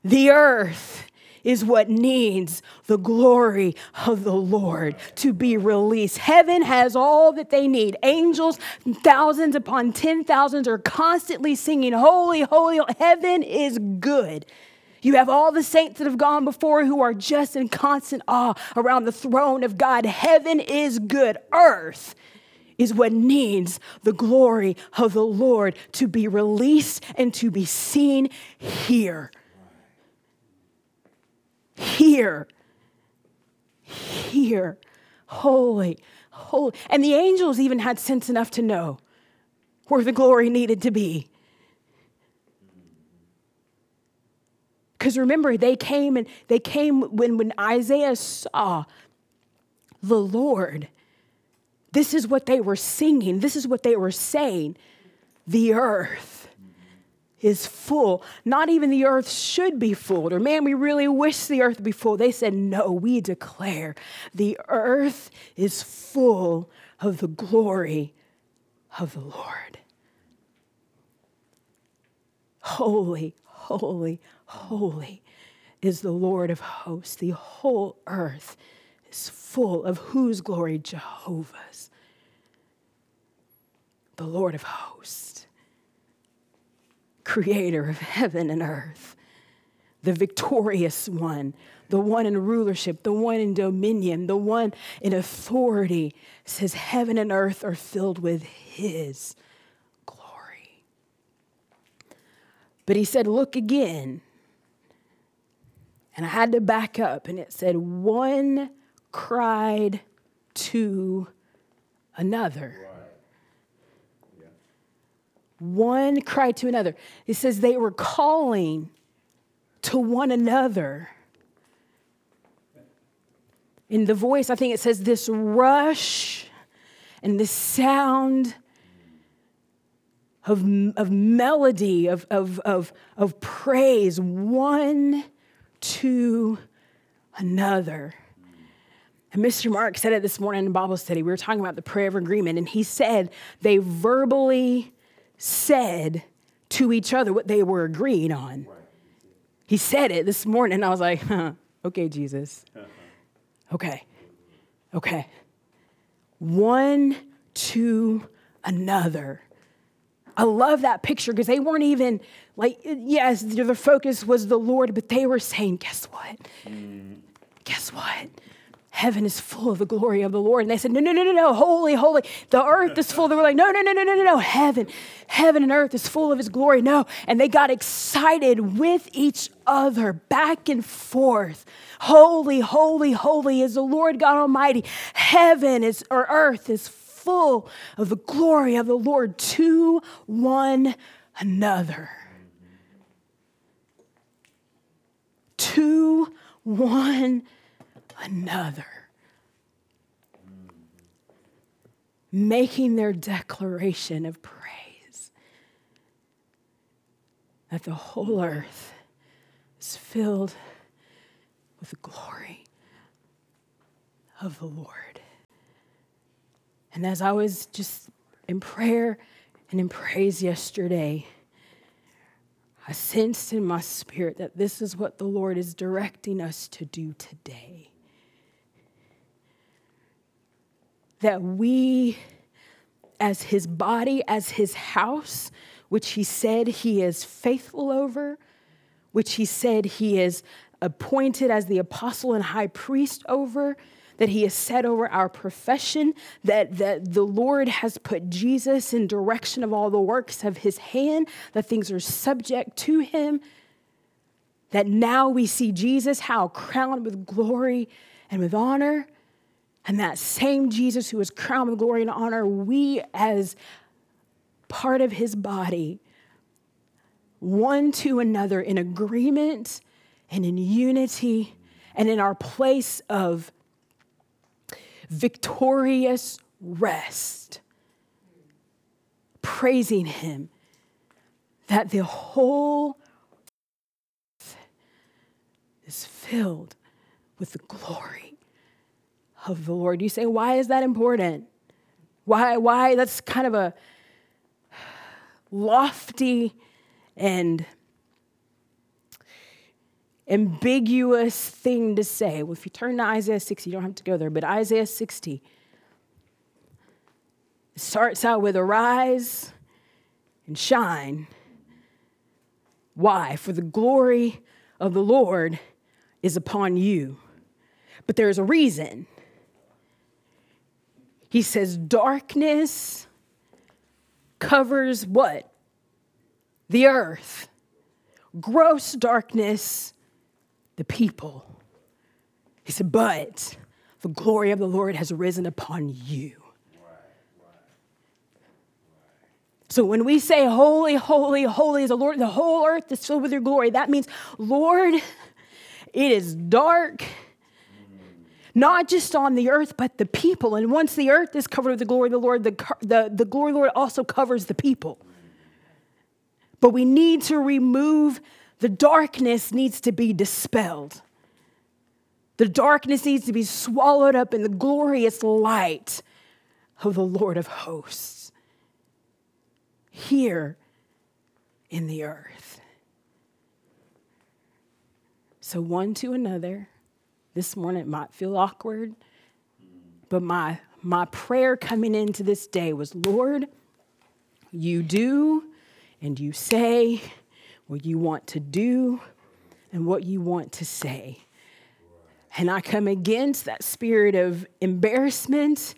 The earth is what needs the glory of the Lord to be released. Heaven has all that they need. Angels, thousands upon ten thousands, are constantly singing, Holy, holy. Heaven is good. You have all the saints that have gone before who are just in constant awe around the throne of God. Heaven is good. Earth is what needs the glory of the Lord to be released and to be seen here. Here. Here. Holy, holy. And the angels even had sense enough to know where the glory needed to be. Because remember, they came and they came when, when Isaiah saw the Lord this is what they were singing. This is what they were saying. The earth is full. Not even the earth should be full. Or, man, we really wish the earth be full. They said, no, we declare the earth is full of the glory of the Lord. Holy, holy, holy is the Lord of hosts. The whole earth is full of whose glory? Jehovah's. The Lord of hosts, creator of heaven and earth, the victorious one, the one in rulership, the one in dominion, the one in authority, says heaven and earth are filled with his glory. But he said, Look again. And I had to back up, and it said, One cried to another. One cried to another. It says they were calling to one another. In the voice, I think it says this rush and this sound of, of melody, of, of, of, of praise, one to another. And Mr. Mark said it this morning in Bible study. We were talking about the prayer of agreement, and he said they verbally said to each other what they were agreeing on. He said it this morning, and I was like, huh, okay, Jesus. Okay, okay. One to another. I love that picture because they weren't even like, yes, their focus was the Lord, but they were saying, guess what? Mm. Guess what? Heaven is full of the glory of the Lord. And they said, No, no, no, no, no, holy, holy. The earth is full. They were like, No, no, no, no, no, no, no. Heaven, heaven and earth is full of his glory. No. And they got excited with each other, back and forth. Holy, holy, holy is the Lord God Almighty. Heaven is, or earth is full of the glory of the Lord to one another. To one another. Making their declaration of praise that the whole earth is filled with the glory of the Lord. And as I was just in prayer and in praise yesterday, I sensed in my spirit that this is what the Lord is directing us to do today. That we, as his body, as his house, which he said he is faithful over, which he said he is appointed as the apostle and high priest over, that he has set over our profession, that, that the Lord has put Jesus in direction of all the works of his hand, that things are subject to him, that now we see Jesus how crowned with glory and with honor. And that same Jesus who is crowned with glory and honor, we as part of his body, one to another in agreement and in unity and in our place of victorious rest, praising Him that the whole is filled with the glory of the Lord. You say, why is that important? Why, why? That's kind of a lofty and ambiguous thing to say. Well, if you turn to Isaiah 60, you don't have to go there, but Isaiah 60 starts out with arise and shine. Why? For the glory of the Lord is upon you. But there's a reason. He says, darkness covers what? The earth. Gross darkness the people. He said, But the glory of the Lord has risen upon you. So when we say, Holy, holy, holy is the Lord, the whole earth is filled with your glory, that means, Lord, it is dark, not just on the earth, but the people. And once the earth is covered with the glory of the Lord, the, the, the glory of the Lord also covers the people. But we need to remove the darkness needs to be dispelled. The darkness needs to be swallowed up in the glorious light of the Lord of hosts here in the earth. So, one to another, this morning it might feel awkward, but my, my prayer coming into this day was Lord, you do and you say what you want to do and what you want to say. And I come against that spirit of embarrassment,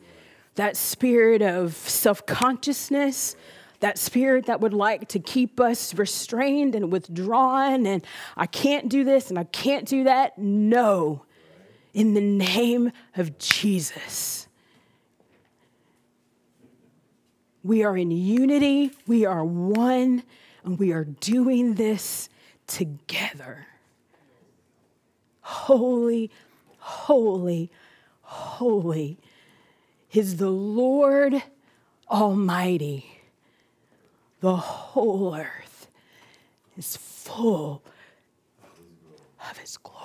that spirit of self consciousness, that spirit that would like to keep us restrained and withdrawn, and I can't do this and I can't do that. No, in the name of Jesus. We are in unity, we are one, and we are doing this together. Holy, holy, holy is the Lord Almighty. The whole earth is full of His glory.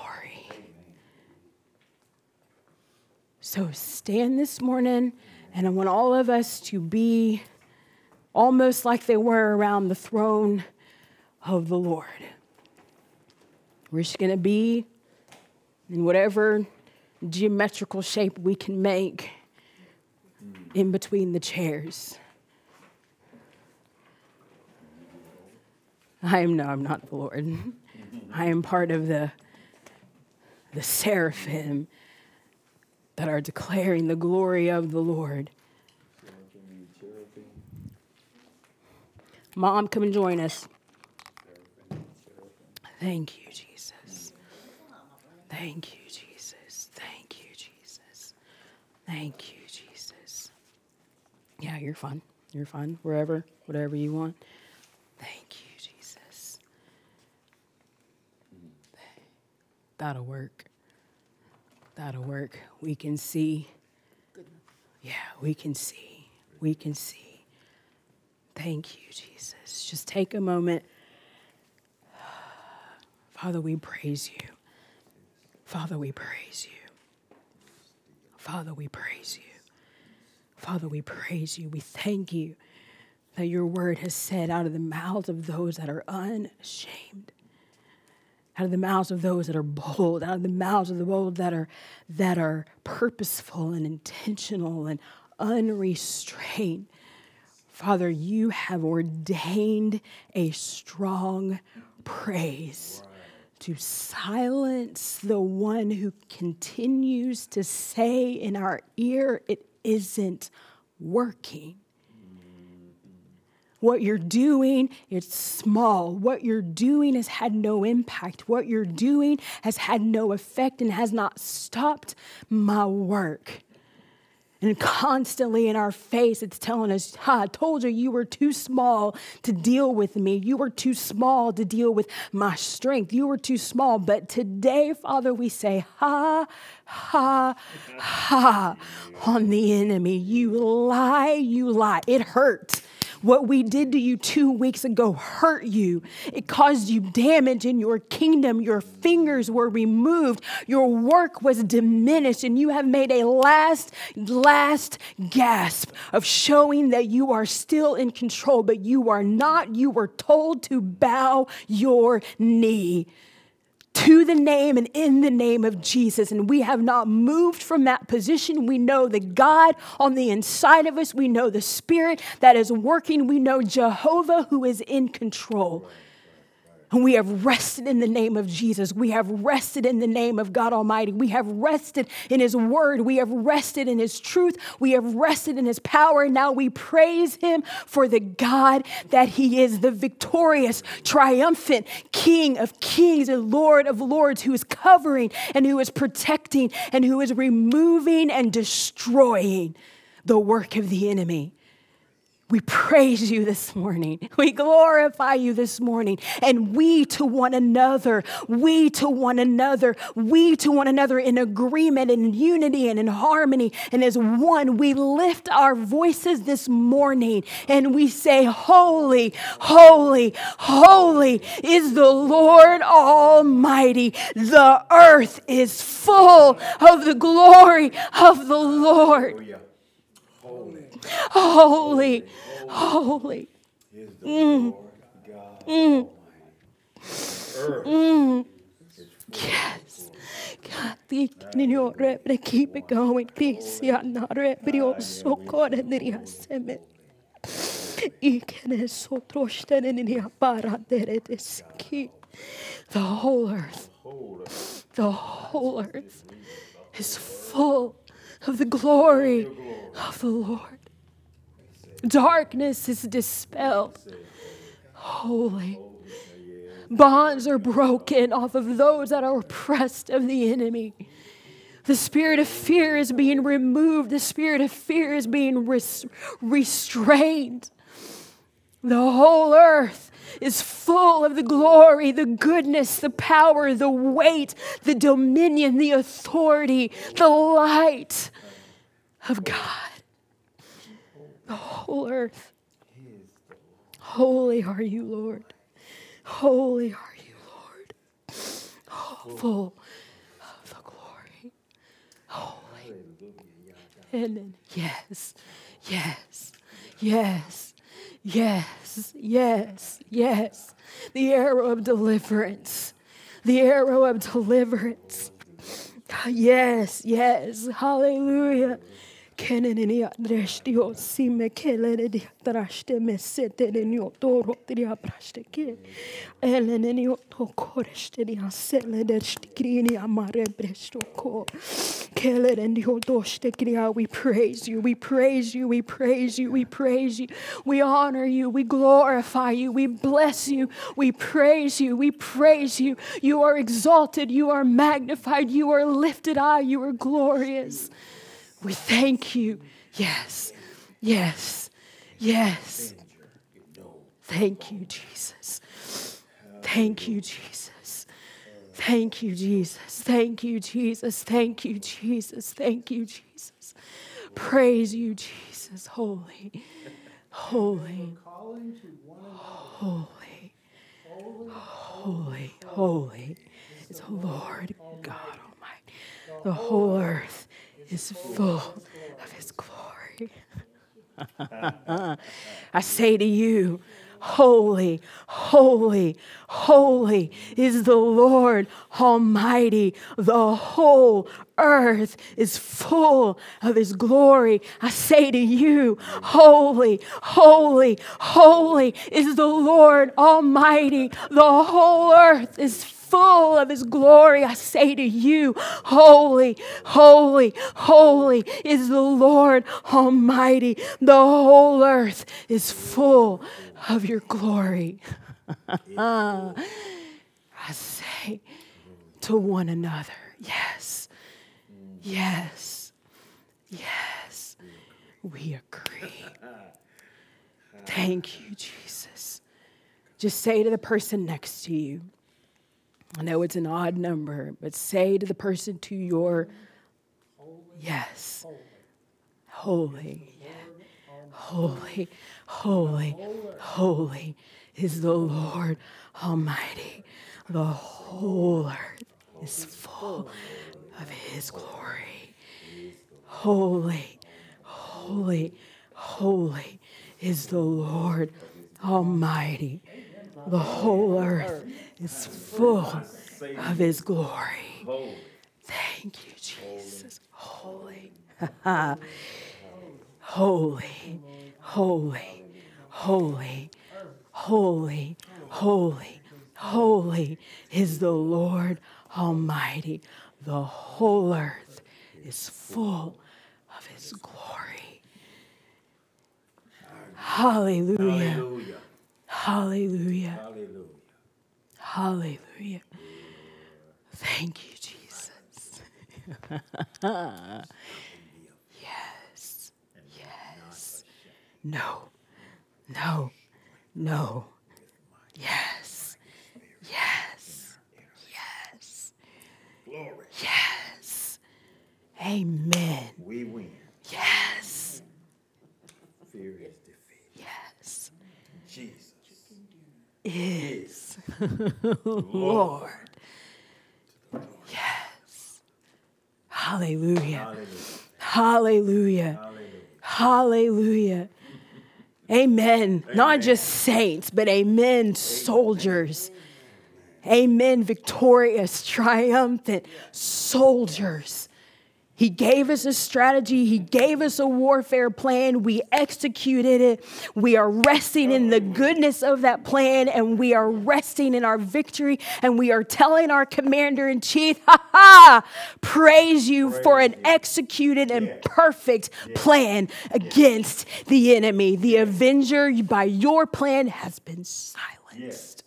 So stand this morning, and I want all of us to be almost like they were around the throne of the Lord. We're just going to be in whatever geometrical shape we can make in between the chairs. I am no, I'm not the Lord. I am part of the the seraphim that are declaring the glory of the Lord. Mom, come and join us. Thank you, Jesus. Thank you, Jesus. Thank you, Jesus. Thank you, Jesus. Yeah, you're fun. You're fun. Wherever, whatever you want. Thank you, Jesus. That'll work. That'll work. We can see. Yeah, we can see. We can see. Thank you, Jesus. Just take a moment. Father, we praise you. Father, we praise you. Father, we praise you. Father, we praise you. We thank you that your word has said out of the mouths of those that are unashamed, out of the mouths of those that are bold, out of the mouths of the bold that are that are purposeful and intentional and unrestrained. Father, you have ordained a strong praise to silence the one who continues to say in our ear, it isn't working. What you're doing is small. What you're doing has had no impact. What you're doing has had no effect and has not stopped my work. And constantly in our face, it's telling us, ha, I told you you were too small to deal with me. You were too small to deal with my strength. You were too small. But today, Father, we say, ha, ha, ha on the enemy. You lie, you lie. It hurts. What we did to you two weeks ago hurt you. It caused you damage in your kingdom. Your fingers were removed. Your work was diminished, and you have made a last, last gasp of showing that you are still in control, but you are not. You were told to bow your knee to the name and in the name of Jesus. And we have not moved from that position. We know the God on the inside of us. We know the Spirit that is working. We know Jehovah who is in control. And we have rested in the name of Jesus. We have rested in the name of God Almighty. We have rested in His Word. We have rested in His truth. We have rested in His power. Now we praise Him for the God that He is, the victorious, triumphant King of kings and Lord of lords, who is covering and who is protecting and who is removing and destroying the work of the enemy. We praise you this morning. We glorify you this morning. And we to one another, we to one another, we to one another in agreement, in unity, and in harmony, and as one, we lift our voices this morning and we say, Holy, holy, holy is the Lord Almighty. The earth is full of the glory of the Lord. Holy, holy. Is the Lord God Almighty. Earth Mm. Yes. God, thank you, Lord. But keep it going. Please, yeah, not right, but you're so good and then you. The whole earth, the whole earth is full of the glory of the Lord. Darkness is dispelled. Holy. Bonds are broken off of those that are oppressed of the enemy. The spirit of fear is being removed. The spirit of fear is being res- restrained. The whole earth is full of the glory, the goodness, the power, the weight, the dominion, the authority, the light of God. The whole earth. Holy are you, Lord. Holy are you, Lord. Oh, full of the glory. Holy. And then, yes, yes, yes, yes, yes, yes. The arrow of deliverance. The arrow of deliverance. Yes, yes. Hallelujah. Kenenini adresti o sime kelene di atraste me sete ne o toro tri apraste ke. Elene o to koreste di asele der stikrini amare bresto ko. Kelene di o doste kria. We praise you, we praise you, we praise you, we praise you. We honor you, we glorify you, we bless you, we praise you, we praise you. You are exalted, you are magnified, you are lifted high, you are glorious. We thank you. Yes, yes, yes. Thank you, Jesus. Thank you, Jesus. Thank you, Jesus. Thank you, Jesus. Thank you, Jesus. Thank you, Jesus. Praise you, Jesus. Holy, holy, holy, holy, holy is the Lord God Almighty. The whole earth is full of his glory. I say to you, Holy, holy, holy is the Lord Almighty. The whole earth is full of His glory. I say to you, Holy, holy, holy is the Lord Almighty. The whole earth is full of his glory. I say to you, holy, holy, holy is the Lord Almighty. The whole earth is full of your glory. Ah, I say to one another, yes, yes, yes, we agree. Thank you, Jesus. Just say to the person next to you, I know it's an odd number, but say to the person to your yes, holy, holy, holy, holy is the Lord Almighty. The whole earth is full of His glory. Holy, holy, holy is the Lord Almighty. The whole earth is full of His glory. Thank you, Jesus. Holy, holy, holy, holy, holy, holy, holy is the Lord Almighty. The whole earth is full of His glory. Hallelujah. Hallelujah. Hallelujah. Hallelujah. Hallelujah. Thank you, Jesus. yes. Yes. No. No. No. Yes. Yes. Yes. Glory. Yes. Amen. We win. Yes. Fear is defeated. Yes. Jesus. Is Lord. Yes. Hallelujah. Hallelujah. Hallelujah. Hallelujah. Hallelujah. Amen. Not just saints, but amen, soldiers. Amen, victorious, triumphant soldiers. He gave us a strategy. He gave us a warfare plan. We executed it. We are resting in the goodness of that plan and we are resting in our victory. And we are telling our commander in chief, ha ha, praise you for an executed and perfect plan against the enemy. The avenger, by your plan, has been silenced.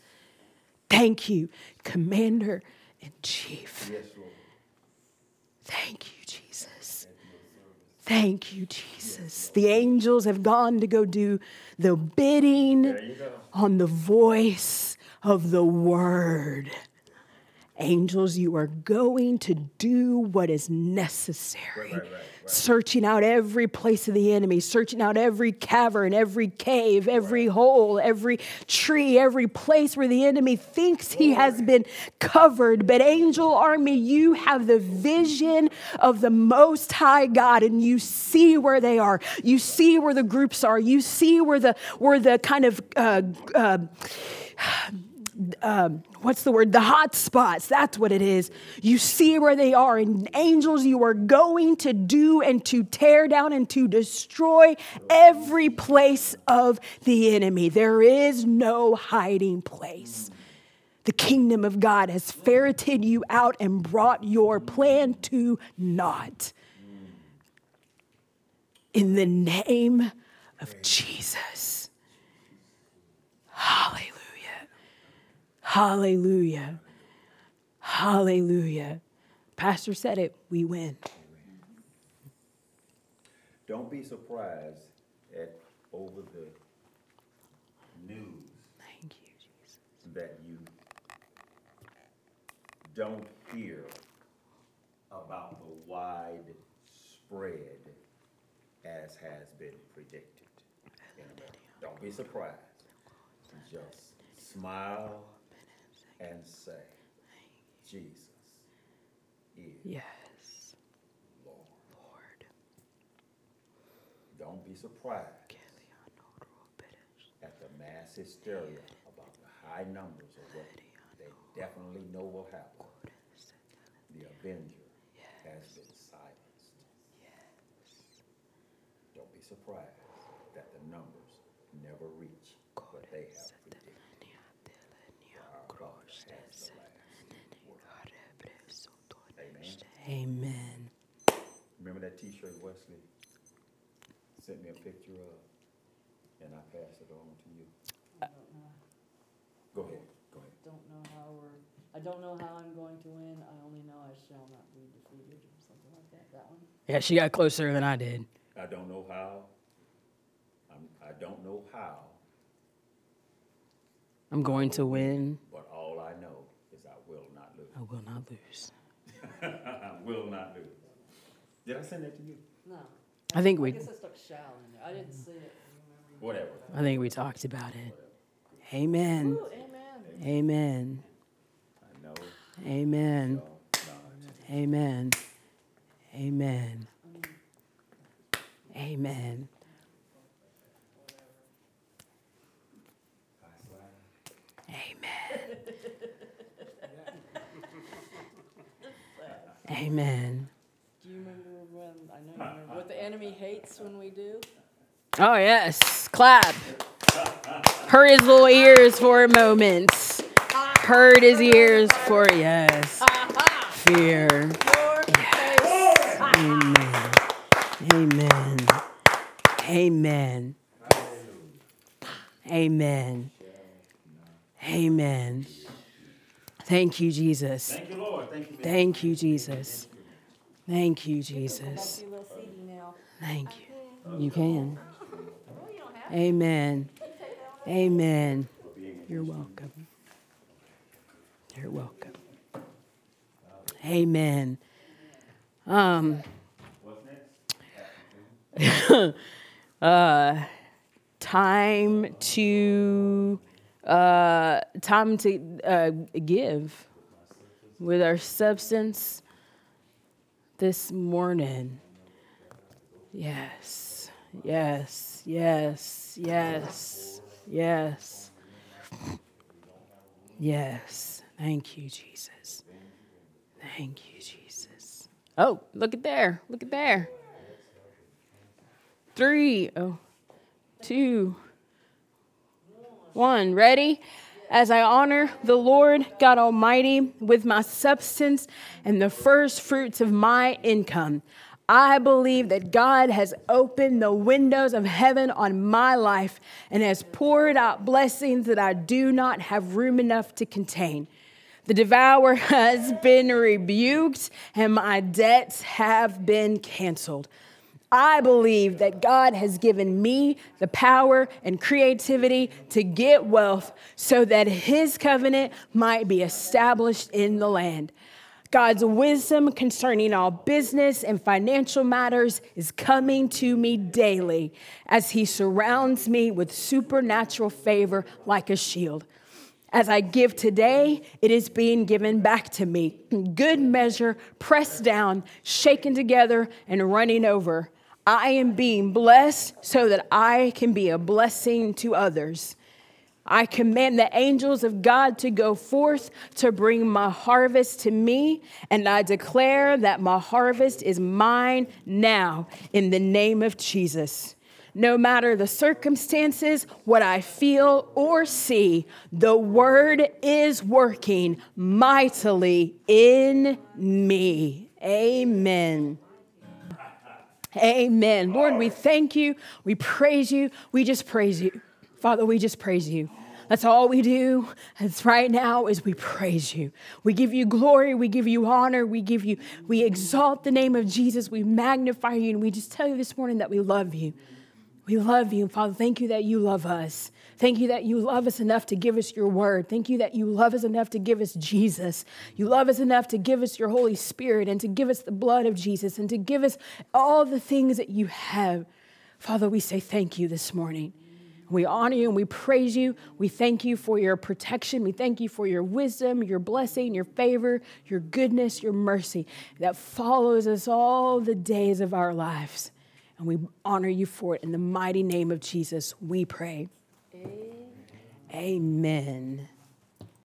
Thank you, commander in chief. Yes, Thank you. Thank you, Jesus. The angels have gone to go do the bidding There you go. on the voice of the word. Angels, you are going to do what is necessary. Right, right, right, right. Searching out every place of the enemy, searching out every cavern, every cave, every hole, every tree, every place where the enemy thinks he has been covered. But, angel army, you have the vision of the Most High God, and you see where they are. You see where the groups are. You see where the where the kind of uh, uh, um, what's the word? The hot spots. That's what it is. You see where they are. And angels, you are going to do and to tear down and to destroy every place of the enemy. There is no hiding place. The kingdom of God has ferreted you out and brought your plan to naught. In the name of Jesus. Hallelujah. Hallelujah. Hallelujah. Pastor said it, we win. Don't be surprised at over the news Thank you, Jesus. that you don't hear about the wide spread as has been predicted. Don't be surprised. Just smile and say, Jesus is Yes, Lord. Lord. Don't be surprised at the mass hysteria about the high numbers of what they definitely know will happen. The Avenger has been silenced. Yes. Don't be surprised that the numbers never reach what they have predicted. For Our God has the last word. Amen. Amen. Remember that T-shirt Wesley sent me a picture of, and I passed it on to you. I don't know. Go ahead, go ahead. Don't know how we're, I don't know how I'm going to win. I only know I shall not be defeated, or something like that. That one? Yeah, she got closer than I did. I don't know how. I'm, I don't know how, I'm going to win. but all I know is I will not lose. I will not lose. I will not lose. Did I send that to you? No. I think we, I we, guess I stuck shall in there. I didn't see it. Whatever. I think we talked about it. Amen. Ooh, amen. Amen. I know. Amen. So, no, Amen. Amen. Amen. Amen. Amen. Do you remember when, I know you remember, what the enemy hates when we do? Oh, yes. Clap. Hurt his little ears for a moment. Hurt his ears for, yes. Fear. Face. Amen. Amen. Amen. Amen. Amen. Thank you, Jesus. Thank you, Lord. Thank you. Thank you, Jesus. Thank you, Jesus. you little CD now. Thank you. You can. You don't have Amen. Amen. You're welcome. You're welcome. Amen. Um, What's next? uh, time to uh, time to uh, give with our substance this morning. Yes, yes, yes, yes, yes, yes. Thank you, Jesus. Thank you, Jesus. Oh, look at there. Look at there. Three, oh, two, one. Ready? As I honor the Lord God Almighty with my substance and the first fruits of my income, I believe that God has opened the windows of heaven on my life and has poured out blessings that I do not have room enough to contain. The devourer has been rebuked and my debts have been canceled. I believe that God has given me the power and creativity to get wealth so that his covenant might be established in the land. God's wisdom concerning all business and financial matters is coming to me daily as He surrounds me with supernatural favor like a shield. As I give today, it is being given back to me. Good measure, pressed down, shaken together, and running over. I am being blessed so that I can be a blessing to others. I command the angels of God to go forth to bring my harvest to me, and I declare that my harvest is mine now in the name of Jesus. No matter the circumstances, what I feel or see, the word is working mightily in me. Amen. Amen. Lord, we thank you. We praise you. We just praise you. Father, we just praise you. That's all we do. It's right now is we praise you. We give you glory. We give you honor. We give you, we exalt the name of Jesus. We magnify you. And we just tell you this morning that we love you. We love you. Father, thank you that you love us. Thank you that you love us enough to give us your word. Thank you that you love us enough to give us Jesus. You love us enough to give us your Holy Spirit and to give us the blood of Jesus and to give us all the things that you have. Father, we say thank you this morning. We honor you and we praise you. We thank you for your protection. We thank you for your wisdom, your blessing, your favor, your goodness, your mercy that follows us all the days of our lives. And we honor you for it. In the mighty name of Jesus, we pray. Amen.